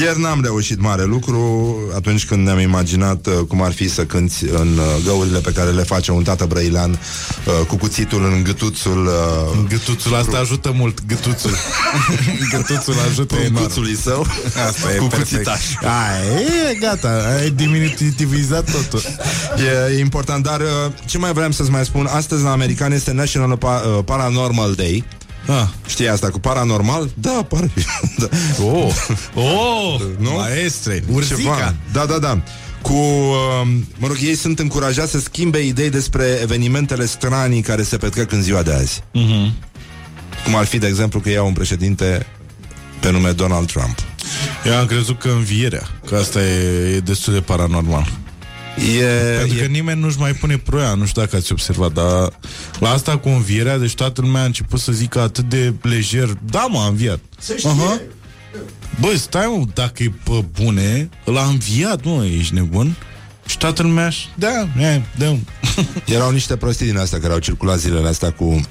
Ieri n-am reușit mare lucru Atunci când ne-am imaginat uh, Cum ar fi să cânti în uh, găurile Pe care le face un tată brăilean uh, Cu cuțitul în gâtuțul uh, Gâtuțul asta ajută mult Gâtuțul. Gâtuțul ajută enorm. Gâtuțului său Asta e Cu perfect. cuțitaș. Ai, e gata, ai diminutivizat totul. E, e important, dar uh, ce mai vreau să-ți mai spun Astăzi la american este National Pa- uh, Paranormal Day ah. Știi asta cu paranormal? Da, pare da. Oh, oh, Nu? maestre, Ceva. urzica Da, da, da cu, uh, mă rog, ei sunt încurajați să schimbe idei despre evenimentele stranii care se petrec în ziua de azi. Mhm. Cum ar fi, de exemplu, că iau un președinte pe nume Donald Trump. Eu am crezut că învierea Că asta e, e destul de paranormal E, Pentru că e, nimeni nu-și mai pune proia Nu știu dacă ați observat Dar la asta cu învierea Deci toată lumea a început să zică atât de lejer Da, mă, a înviat Aha. Bă, stai mă, dacă e pe bune L-a înviat, mă, ești nebun Și toată lumea așa, Da, e, da erau niște prostii din astea care au circulat zilele astea cu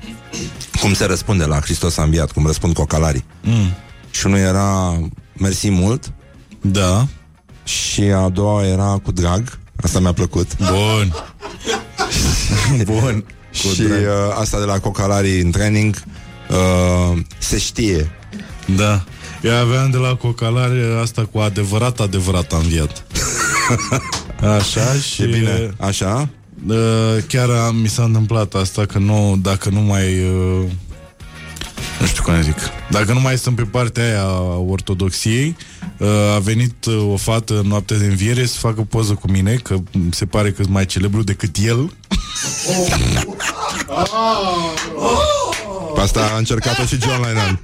cum se răspunde la Hristos a înviat, cum răspund cocalarii. mm. Și unul era mersi mult Da și a doua era cu drag. Asta mi-a plăcut. Bun Bun Cu și drag. uh, asta de la cocalarii în training uh, se știe. Da Eu aveam de la cocalare asta cu adevărat, adevărat a înviat Așa și E bine, așa? Uh, chiar am, mi s-a întâmplat asta că nu, dacă nu mai uh, nu știu cum să zic dacă nu mai sunt pe partea aia a ortodoxiei uh, a venit uh, o fată în noaptea de înviere să facă poză cu mine că se pare că sunt mai celebru decât el Pe asta a încercat-o și John Lennon.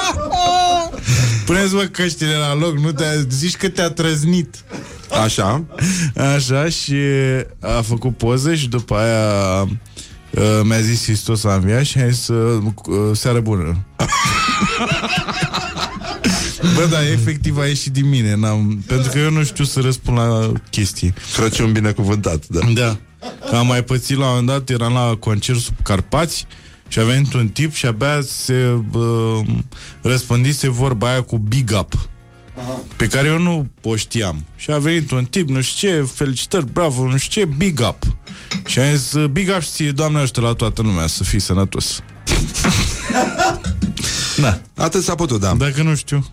Puneți-vă căștile la loc Nu te zici că te-a trăznit Așa. Așa și a făcut poză și după aia uh, mi-a zis Hristos a înviat și a zis uh, uh, seară bună. Bă, da, efectiv a ieșit din mine n-am, Pentru că eu nu știu să răspund la chestii Crăciun binecuvântat, da. Da Că Am mai pățit la un moment dat Eram la concert sub Carpați Și a venit un tip și abia se uh, Răspândise vorba aia cu big up pe care eu nu o știam. Și a venit un tip, nu știu ce, felicitări, bravo, nu știu ce, big up. Și a zis, big up și ție, Doamne ajută la toată lumea să fii sănătos. da. Atât s-a putut, da. Dacă nu știu.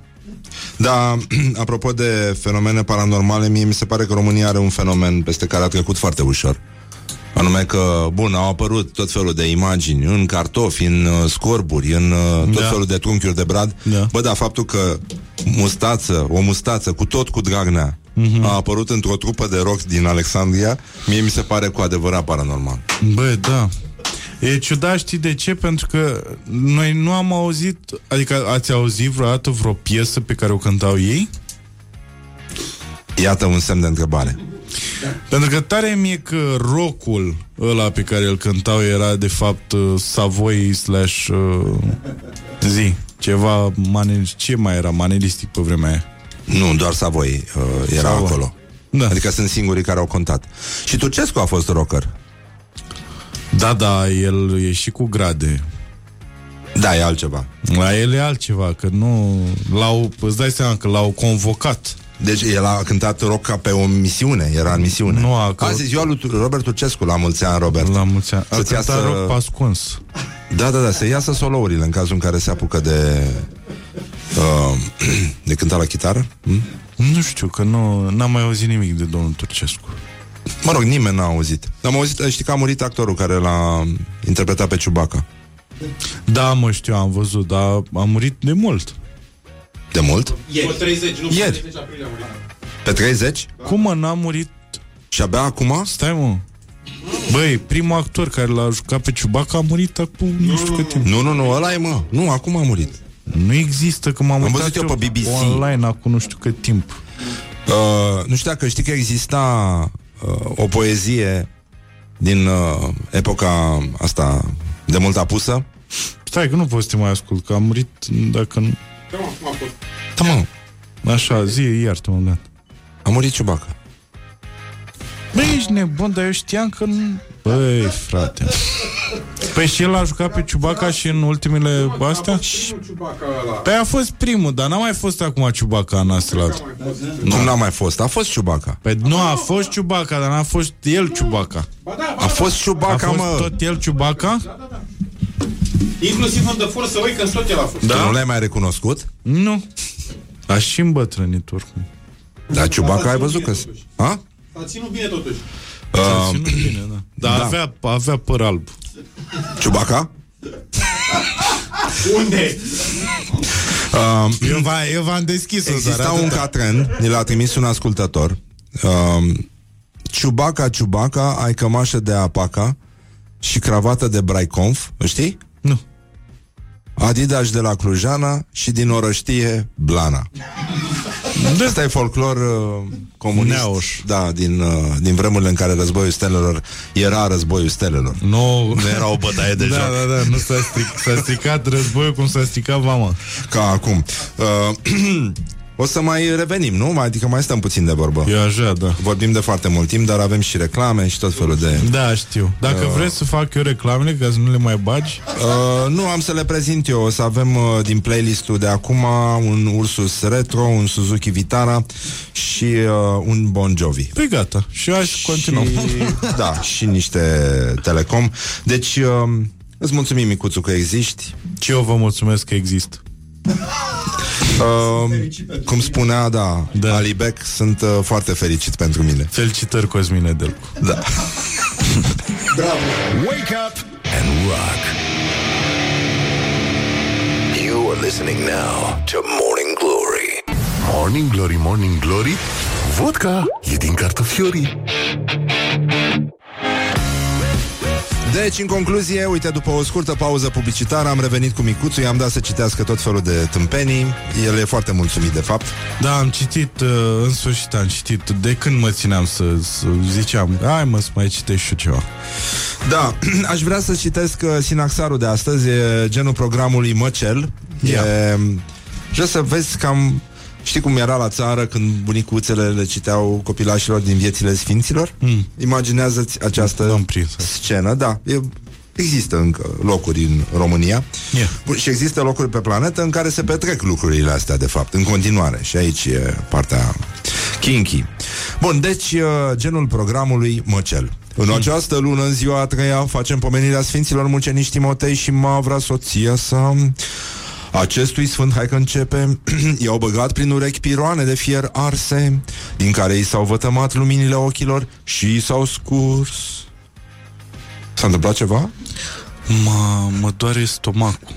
Da, apropo de fenomene paranormale, mie mi se pare că România are un fenomen peste care a trecut foarte ușor. Anume că, bun, au apărut tot felul de imagini în cartofi, în uh, scorburi, în uh, tot Da. felul de trunchiuri de brad. Da. Bă, da, faptul că mustață, o mustață cu tot cu Dragnea Mhm. a apărut într-o trupă de rock din Alexandria, mie mi se pare cu adevărat paranormal. Bă, da. E ciudat, știi de ce? Pentru că noi nu am auzit, adică ați auzit vreodată vreo piesă pe care o cântau ei? Iată un semn de întrebare. Pentru că tare mie că rockul ăla pe care îl cântau era de fapt uh, Savoy slash uh, zi, ceva manel, ce mai era manelistic pe vremea aia? Nu, doar Savoy uh, era Savoy. acolo. Da. Adică sunt singurii care au contat. Și Turcescu a fost rocker. Da, da, el e și cu grade. Da, e altceva. La el e altceva, că nu l-au, îți dai seama că l-au convocat. Deci el a cântat rock ca pe o misiune, era în misiune. Nu a- Azi e ziua lui Robert Turcescu, la mulți ani, Robert. La mulți ani. A Să-ți cântat iasă- rock pascuns. Da, da, da, să iasă solourile în cazul în care se apucă de uh, de cântat la chitară. Hm? Nu știu, că nu n-am mai auzit nimic de domnul Turcescu. Mă rog, nimeni n-a auzit. Am auzit, știi că a murit actorul care l-a interpretat pe Ciubaca. Da, mă știu, am văzut, dar a murit de mult. De mult? Ieri. 30, nu, Ieri. 30 aprilie a murit. Pe 30? Cum mă, n-a murit? Și abia acum? Stai, mă. Băi, primul actor care l-a jucat pe Ciubaca a murit acum nu știu cât timp. Nu, nu, nu, ăla e, mă. Nu, acum a murit. Nu există, că m-am Am uitat văzut eu pe BBC. online acum nu știu cât timp. Uh, nu știu dacă știi că exista uh, o poezie din uh, epoca asta de mult apusă. Stai că nu pot să te mai ascult, că a murit dacă nu... Da, mă, cum a fost? Da, mă, Așa, zi, iartă-mă, gata. a murit Ciubaca. Băi, ești nebun, dar eu știam că nu... Băi, frate. Păi și el a jucat pe Ciubaca și în ultimele astea? Ciubaca ăla. Păi a fost primul, dar n-a mai fost acum Ciubaca în astea. Cum n-a mai fost? A fost Ciubaca. Păi nu a fost Ciubaca, dar n-a fost el Ciubaca. Ba da, A fost Ciubaca, A fost mă. tot el Ciubaca? Inclusiv în The Force Awakens tot el a fost. Da? Tu nu l-ai mai recunoscut? Nu. A și îmbătrânit oricum. Dar Ciubaca ai văzut că... Ha? S-a ținut bine totuși. S-a ținut bine, da. Dar da. avea, avea păr alb. Ciubaca? Unde? Uh, Eu, v- eu v-am deschis-o, Exista dar un atâta. catren, ni l-a trimis un ascultător. Uh, Ciubaca, Ciubaca, ai cămașă de apaca și cravată de Braiconf, îl știi? Nu. Adidas de la Clujana și din orăștie Blana. Ăsta e folclor uh, comunist. Neauș. Da, din, uh, din vremurile în care războiul stelelor era războiul stelelor. Nu, Nu era o bătaie de da, joc. da, da, nu s-a, stric, s-a stricat războiul cum s-a stricat vama. Ca acum. Uh, o să mai revenim, nu? Adică mai stăm puțin de vorbă. Eu așa, da. Vorbim de foarte mult timp, dar avem și reclame și tot felul de... Da, știu. Dacă Uh. vreți să fac eu reclamele, ca să nu le mai bagi, Uh, nu, am să le prezint eu. O să avem uh, din playlistul de acum un Ursus Retro, un Suzuki Vitara și uh, un Bon Jovi. păi gata. Și aș continua. Și, da, și niște Telecom. Deci, uh, îți mulțumim, Micuțu, că existi. Și eu vă mulțumesc că există. Uh, cum spunea, da, Da. da. Alibec, sunt uh, foarte fericit pentru mine. Felicitări, Cosmine Delcu. Da. Wake up and rock. You are listening now to Morning Glory. Morning Glory, Morning Glory Vodka e din cartofiorii Deci, în concluzie, uite, după o scurtă pauză publicitară am revenit cu Micuțu, i-am dat să citească tot felul de tâmpenii. El e foarte mulțumit, de fapt. Da, am citit, uh, în sfârșit am citit, de când mă țineam să, să ziceam, hai mă să mai citești și eu ceva. Da, aș vrea să citesc uh, sinaxarul de astăzi, e genul programului Măcel. Ia. E, vreau să vezi cam... Știi cum era la țară când bunicuțele le citeau copilașilor din viețile sfinților? Mm. Imaginează-ți această N-am prins. scenă, da. E, există încă locuri în România Yeah. Bun, și există locuri pe planetă în care se petrec lucrurile astea, de fapt, în continuare. Și aici e partea kinky. Bun, deci uh, genul programului Măcel. În această lună, în ziua a treia, facem pomenirea Sfinților Muceniști Timotei și Mavra, soția sa. Acestui sfânt, hai că începe, i-au băgat prin urechi piroane de fier arse, din care i s-au vătămat luminile ochilor și i s-au scurs. S-a întâmplat ceva? Mă, mă doare stomacul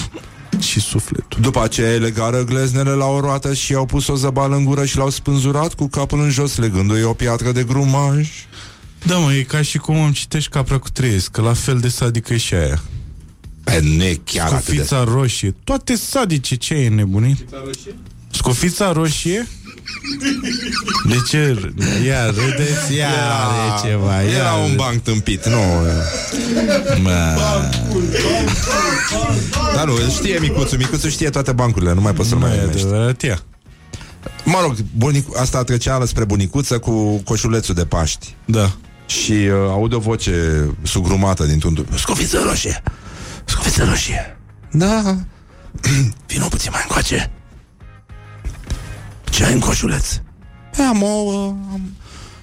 și sufletul. După aceea îi legară gleznele la o roată și i-au pus o zăbală în gură și l-au spânzurat cu capul în jos, legându-i o piatră de grumaj. Da, mă, e ca și cum îmi citești capra cu trăiesc, că la fel de sadică e și aia. E, nu e chiar atât de... Scofița roșie, toate sadice, ce e nebunit? Scofița roșie? De ce? Ia, râdeți, ia, are ceva, ia. Era un banc tâmpit, nu... Mă, Dar nu, știe Micuțu, Micuțu știe toate bancurile, nu mai poți să-l nu mai e numești. adevărat, ia. Mă rog, bunicu- asta trecea spre bunicuță cu coșulețul de Paști. Da. Și uh, aud o voce sugrumată dintr-un dubiu. Scofiță roșie! Scofiță roșie! Da. Vino puțin mai încoace. Ce ai în coșuleț? E, am ouă, am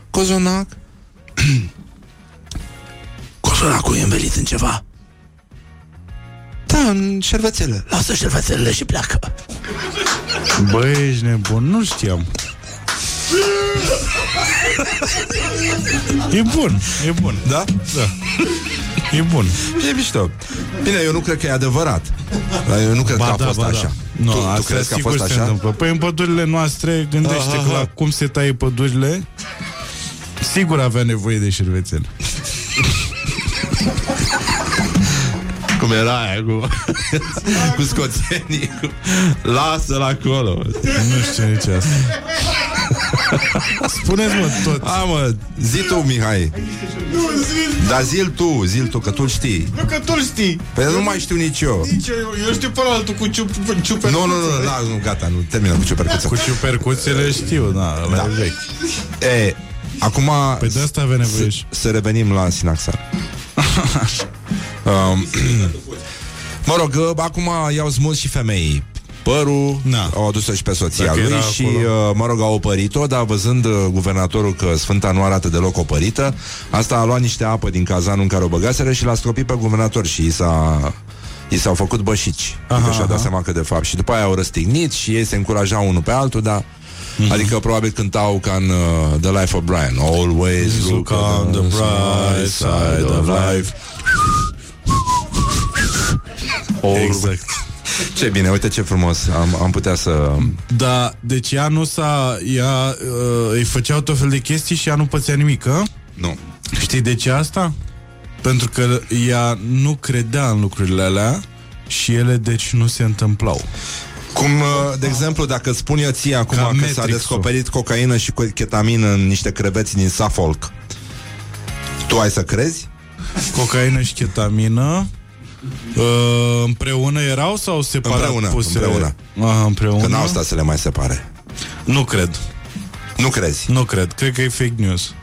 cozonac. Cozonacul e învelit în ceva? Da, în șervețele. Lasă șervețelele și pleacă. Băi, ești nebun, nu știam. E bun, e bun. Da? Da. E bun. E mișto. Bine, eu nu cred că e adevărat. Dar Eu nu cred că a fost așa. Nu, tu, tu asta crezi că a sigur fost se așa? întâmplă. Păi în pădurile noastre, gândește Aha, că aha. la cum se taie pădurile, sigur avea nevoie de șervețel. Cum era aia cu, cu scoțenii cu... Lasă-l acolo Nu știu nici asta. Spuneți-mă tot. A, mă, zi tu, Mihai Dar zi tu, zi tu, că tu știi Nu că tu știi. Păi nu mai știu nici eu Nici eu, eu știu pe altul cu ciup, ciupercuțele. Nu, nu, nu, la, nu, gata, nu, termină cu ciupercuța Cu ciupercuțele știu, da, la Da. vechi. E, acum Păi de asta avea nevoie și... să revenim la Sinaxar um, Mă rog, uh, acum i-au smuls și femeii Părul, Na. au adus-o și pe soția Dacă lui era și, acolo. uh, mă rog, au opărit-o, dar văzând uh, guvernatorul că Sfânta nu arată deloc opărită, asta a luat niște apă din cazanul în care o băgaseră și l-a stropit pe guvernator și i s-a... I s-au făcut bășici Aha, Adică și-a dat aha. seama că de fapt Și după aia au răstignit și ei se încurajau unul pe altul Dar Mhm. Adică probabil cântau ca în uh, The Life of Brian Always look on the bright side of life Exact. Ce bine, uite ce frumos Am, am putea să... Da, deci ea nu s-a... Ea uh, îi făceau tot fel de chestii și ea nu pățea nimic, a? Nu Știi de ce asta? Pentru că ea nu credea în lucrurile alea și ele deci nu se întâmplau. Cum, uh, de exemplu, dacă spun eu ție acum Ca că s-a Matrix-ul. descoperit cocaină și chetamină în niște creveți din Suffolk Tu ai să crezi? Cocaină și chetamină uh, împreună erau sau separat Împreună, puse? împreună. Aha, împreună. Că n-au stat să le mai separe Nu cred. Nu crezi? Nu cred. Cred că e fake news.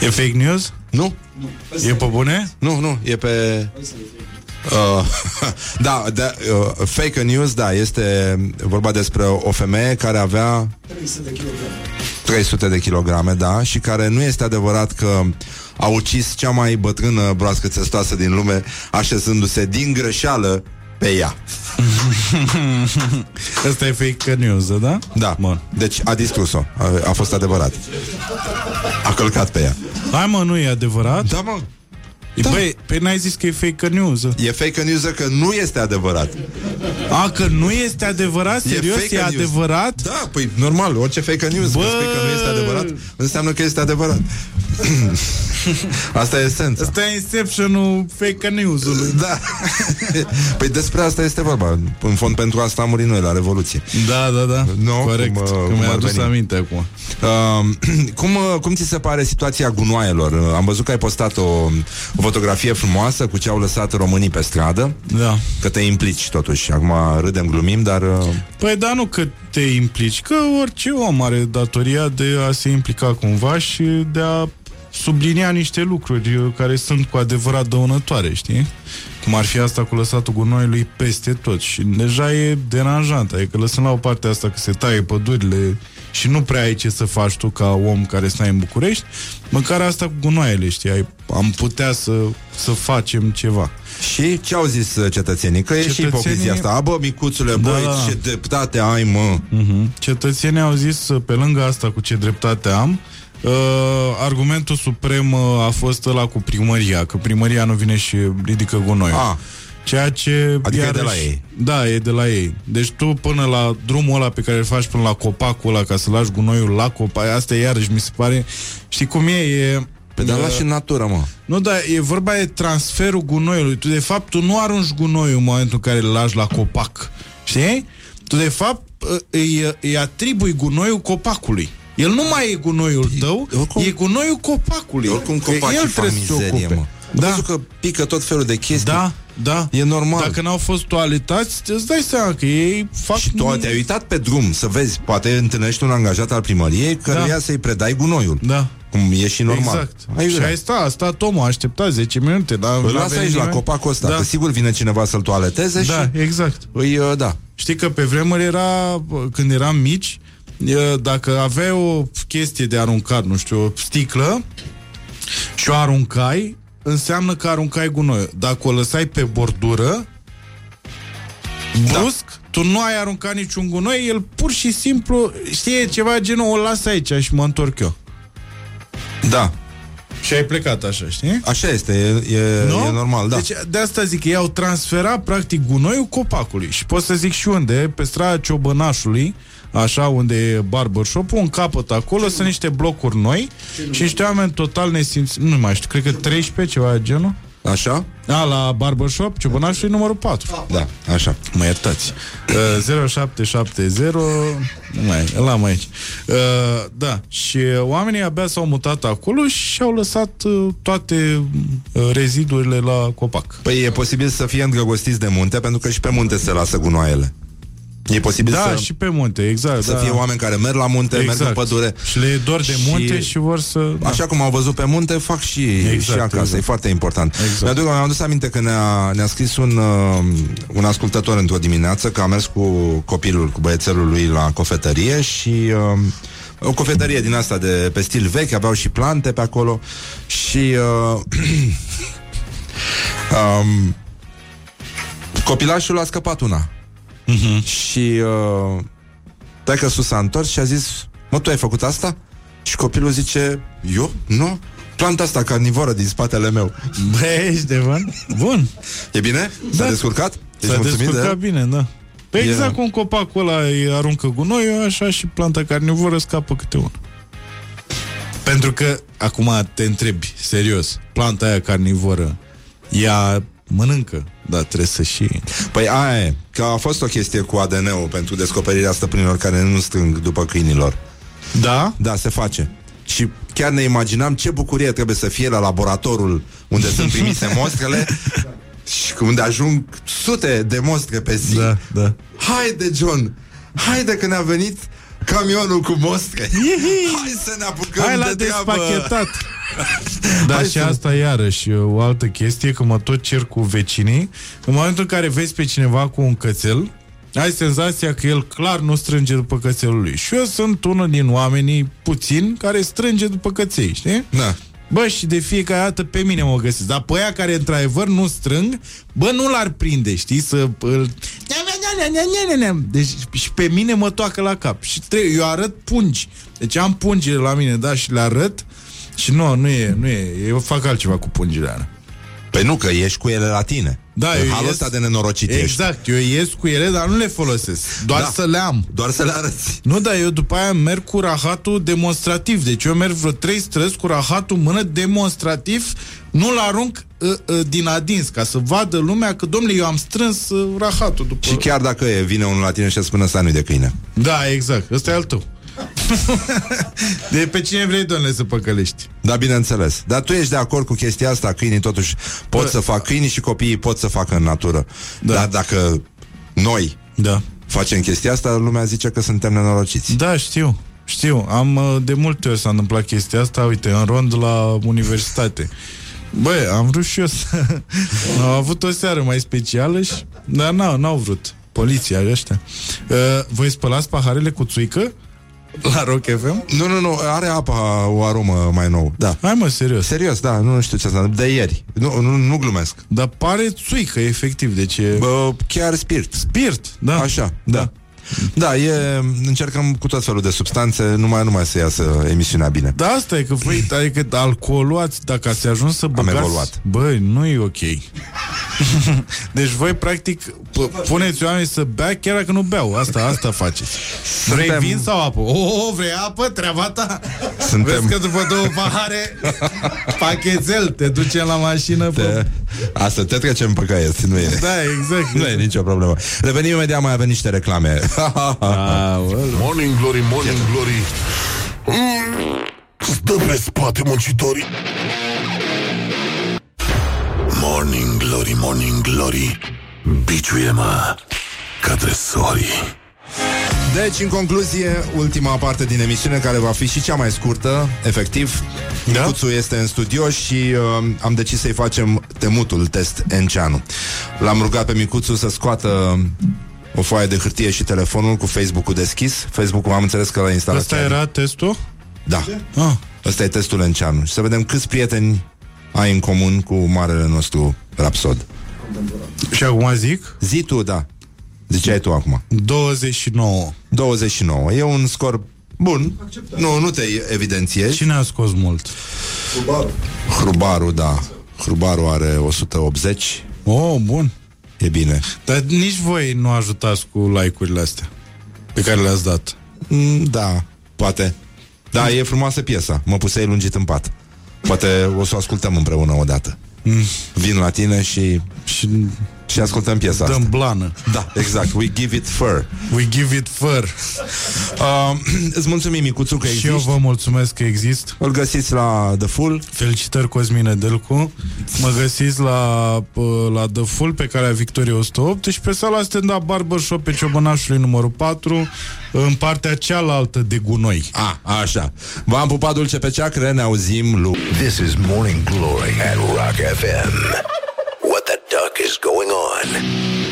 E fake news? Nu? E pe bune? Nu, nu, e pe... Uh, da, da uh, fake news, da, este vorba despre o femeie care avea 300 de kilograme, da, și care nu este adevărat că a ucis cea mai bătrână broască țestoasă din lume, așezându-se din greșeală pe ea. Asta e fake news, da? Da, Bun. deci a distrus-o, a, a fost adevărat. A călcat pe ea. Hai mă, nu e adevărat? Da, mă, Da. Băi, pe n-ai zis că e fake news. e fake news că nu este adevărat. A, că nu este adevărat? Serios? E, fake news. adevărat? Da, păi normal, orice fake news Bă... Bă! spui că nu este adevărat Înseamnă că este adevărat Asta e esența Asta e inception-ul fake news-ului. Da Păi despre asta este vorba În fond pentru asta am murit noi la Revoluție Da, da, da. Nu, Corect. cum, uh, că cum mi-a ar adus veni. aminte acum. uh, cum, uh, cum ți se pare situația gunoaielor? Uh, Am văzut că ai postat o, o fotografie frumoasă Cu ce au lăsat românii pe stradă Da. Că te implici totuși Acum râdem, glumim, dar uh, Păi da, nu că te implici, că orice om are datoria de a se implica cumva și de a sublinia niște lucruri uh, care sunt cu adevărat dăunătoare, știi? Cum ar fi asta cu lăsatul gunoiului peste tot și deja e deranjant, adică lăsând la o parte asta că se taie pădurile și nu prea ai ce să faci tu ca om care stai în București, măcar asta cu gunoaiele, știi? Ai, am putea să, să facem ceva. Și ce au zis uh, cetățenii? Că e și Cetățenii- ipocrizia asta A, bă, micuțule, Da, băi, da. ce dreptate ai, mă Uh-huh. Cetățenii au zis, uh, pe lângă asta cu ce dreptate am, uh, argumentul suprem uh, a fost ăla cu primăria, că primăria nu vine și ridică gunoiul. Ah. Ceea ce Adică e de la ei. Da, e de la ei. Deci tu până la drumul ăla pe care îl faci până la copacul ăla ca să lași gunoiul la copac, asta iarăși mi se pare, știi cum e, e Pe dar uh, lași în natură, mă nu, dar e vorba de transferul gunoiului. Tu, de fapt, tu nu arunci gunoiul în momentul în care îl lași la copac. Știi? Tu, de fapt, îi, îi atribui gunoiul copacului. El nu mai e gunoiul tău, oricum- e gunoiul copacului. Oricum Că copacii el fac trebuie să se mizerie, ocupe. mă Da. Am văzut că pică tot felul de chestii Da, da. E normal Dacă n-au fost toaletați, îți dai seama că ei fac... Și tu te-ai uitat pe drum să vezi Poate întâlnești un angajat al primăriei Căruia Da. să-i predai gunoiul Da. Cum e și normal Exact. Ai și vrea. ai stat, a stat omul, a așteptat 10 minute. Dar Îl n-a lasă venit aici la nimeni. copacul ăsta Da. Că sigur vine cineva să-l toaleteze Da, și exact. îi, uh, da Știi că pe vremuri era, când eram mici, e, dacă aveai o chestie de aruncat, nu știu, o sticlă și o aruncai, înseamnă că aruncai gunoi. Dacă o lăsai pe bordură, brusc, tu nu ai aruncat niciun gunoi, el pur și simplu, știe, ceva genul, o las aici și mă întorc eu. Da. Și ai plecat așa, știi? Așa este, e, e, Nu? e normal, da. Deci de asta zic că ei au transferat practic gunoiul copacului. Și pot să zic și unde, pe strada Ciobănașului, așa unde e barbershop-ul, în capăt acolo sunt niște blocuri noi și niște oameni total nesimți, nu mai știu, cred că 13, ceva de genul. Așa? A, la barbershop, Ciobănașului numărul 4. Da, așa. Mă iertați. Uh, 0770 Nu mai, îl am aici. Uh, da, și oamenii abia s-au mutat acolo și au lăsat uh, toate uh, rezidurile la copac. Păi e posibil să fie îndrăgostiți de munte, pentru că și pe munte se lasă gunoaiele. E posibil Da, să, și pe munte, exact. să da. fie oameni care merg la munte, merg în pădure. Și le e dor de Și- munte și vor să... Da. Așa cum au văzut pe munte, fac și, Exact, și acasă. exact. E foarte important. Exact. Mi-aduc, mi-am adus aminte că ne-a, ne-a scris un, uh, un ascultător într-o dimineață că a mers cu copilul, cu băiețelul lui la cofetărie și... Uh, o cofetărie din asta de pe stil vechi, aveau și plante pe acolo și uh, um, copilașul a scăpat una. Mhm. Și uh, Taică sus s-a întors și a zis Mă, tu ai făcut asta? Și copilul zice Eu? Nu? Planta asta carnivoră din spatele meu Bă, ești de bun? Bun. E bine? S-a Da. descurcat? Ești S-a mulțumit descurcat de bine, da. Pe E- exact cum copacul ăla îi aruncă gunoiul, așa și planta carnivoră scapă câte una. Pentru că, acum te întrebi, serios, planta aia carnivoră, ea mănâncă, dar trebuie să și... Păi aia e, că a fost o chestie cu ADN-ul pentru descoperirea stăpânilor care nu strâng după câinilor. Da? Da, se face. Și chiar ne imaginam ce bucurie trebuie să fie la laboratorul unde sunt primise mostrele și unde ajung sute de mostre pe zi. Da, da. Haide, John! Haide că ne-a venit camionul cu mostre! Hai să ne apucăm Hai la de treabă! despachetat! Da, Hai și să- asta iarăși o altă chestie, că mă tot cer cu vecinii. În momentul în care vezi pe cineva cu un cățel, ai senzația că el clar nu strânge după cățelul lui. Și eu sunt unul din oamenii puțini care strânge după căței, știi? Da. Bă, și de fiecare dată pe mine mă găsesc. Dar pe aia care într-adevăr nu strâng, bă, nu l-ar prinde, știi? Să îl... Deci și pe mine mă toacă la cap. Și trebuie, eu arăt pungi. Deci am pungile la mine, da, și le arăt. Și nu, nu e, nu e. Eu fac altceva cu pungile alea. Păi nu, că ești cu ele la tine. Da, În eu halul ies- ăsta de nenorocit ești. Exact, eu ies cu ele, dar nu le folosesc. Doar Da. să le am. Doar să le arăți. Nu, dar eu după aia merg cu rahatul demonstrativ. Deci eu merg vreo trei străzi cu rahatul în mână demonstrativ, nu-l arunc uh, uh, din adins, ca să vadă lumea că, domnule, eu am strâns uh, rahatul după... Și chiar dacă e, vine unul la tine și îți spune ăsta nu de câine. Da, exact. Ăsta e al tău. De pe cine vrei, domnule, să păcălești. Da, bineînțeles. Dar tu ești de acord cu chestia asta? Câinii totuși pot Bă. să facă, câinii și copiii pot să facă în natură. Da. Dar dacă noi Da. facem chestia asta, lumea zice că suntem nenorociți. Da, știu. Știu, am uh, de multe ori s-a întâmplat chestia asta, uite, în rond la universitate. Băi, am vrut și eu să... Am avut o seară mai specială și... Dar n-au, n-au vrut. Poliția ăștia. Uh, voi spălați paharele cu țuică? La Rock FM? Nu, nu, nu, are apa o aromă mai nou. Da. Hai mă, serios. Serios, da, nu știu ce asta, de ieri. Nu, nu, nu glumesc. Dar pare țuică, efectiv, deci e... Bă, chiar spirit. Spirit, da. Așa, da. Da, e, încercăm cu tot felul de substanțe, numai, numai să iasă emisiunea bine. Da, asta e că voi, adică alcoolul, ați, dacă ați ajuns să băgați... evoluat. Băi, nu e ok. deci voi, practic, p- puneți oamenii să bea chiar dacă nu beau. Asta, asta faceți. Vrei Suntem- vin sau apă? O, oh, vrei apă? Treaba ta? Suntem- Vezi că după două pahare, pachetel, te ducem la mașină. Te... Te, asta, te trecem pe caiet, nu e. Da, exact. Nu e nicio problemă. Revenim imediat, mai avem niște reclame. Morning Glory, Morning Glory mm, Stă pe spate muncitorii Morning Glory, Morning Glory Biciuie-mă ca tresorii Deci, în concluzie, ultima parte din emisiune, care va fi și cea mai scurtă, efectiv. Da? Micuțu este în studio și uh, am decis să-i facem temutul test Enceanu. L-am rugat pe Micuțu să scoată o foaie de hârtie și telefonul cu Facebook-ul deschis. Facebook-ul am înțeles că l-a instalat. Asta chiar- era testul? Da. Ah. Ăsta e testul Enceanu. Și să vedem câți prieteni ai în comun cu marele nostru rapsod. Și acum zic? Zi tu, da. Ziceai tu acum. 29. 29. E un scor bun. Nu, nu te evidențiezi. Cine a scos mult? Hrubaru, da. Hrubaru are 180. Oh, bun. E bine. Dar nici voi nu ajutați cu like-urile astea pe care le-ați dat. Mm, da, poate. Da, e frumoasă piesa. Mă pusei lungit în pat. Poate o să o ascultăm împreună odată. Mm. Vin la tine și, Și și ascultăm piesa dăm asta. blană. Da, exact. We give it fur. We give it fur. Uh, îți mulțumim, Micuțu, că Și existi. eu vă mulțumesc că exist. Îl găsiți la The Full. Felicitări Cosmine Delcu Mă găsiți la, p- la The Full Pe calea Victoriei 108 Și pe sala stand-up Barbershop Pe Ciobănașului numărul 4 În partea cealaltă de gunoi A, așa. V-am pupat dulce pe ceacră, ne auzim lu. This is Morning Glory at Rock FM. What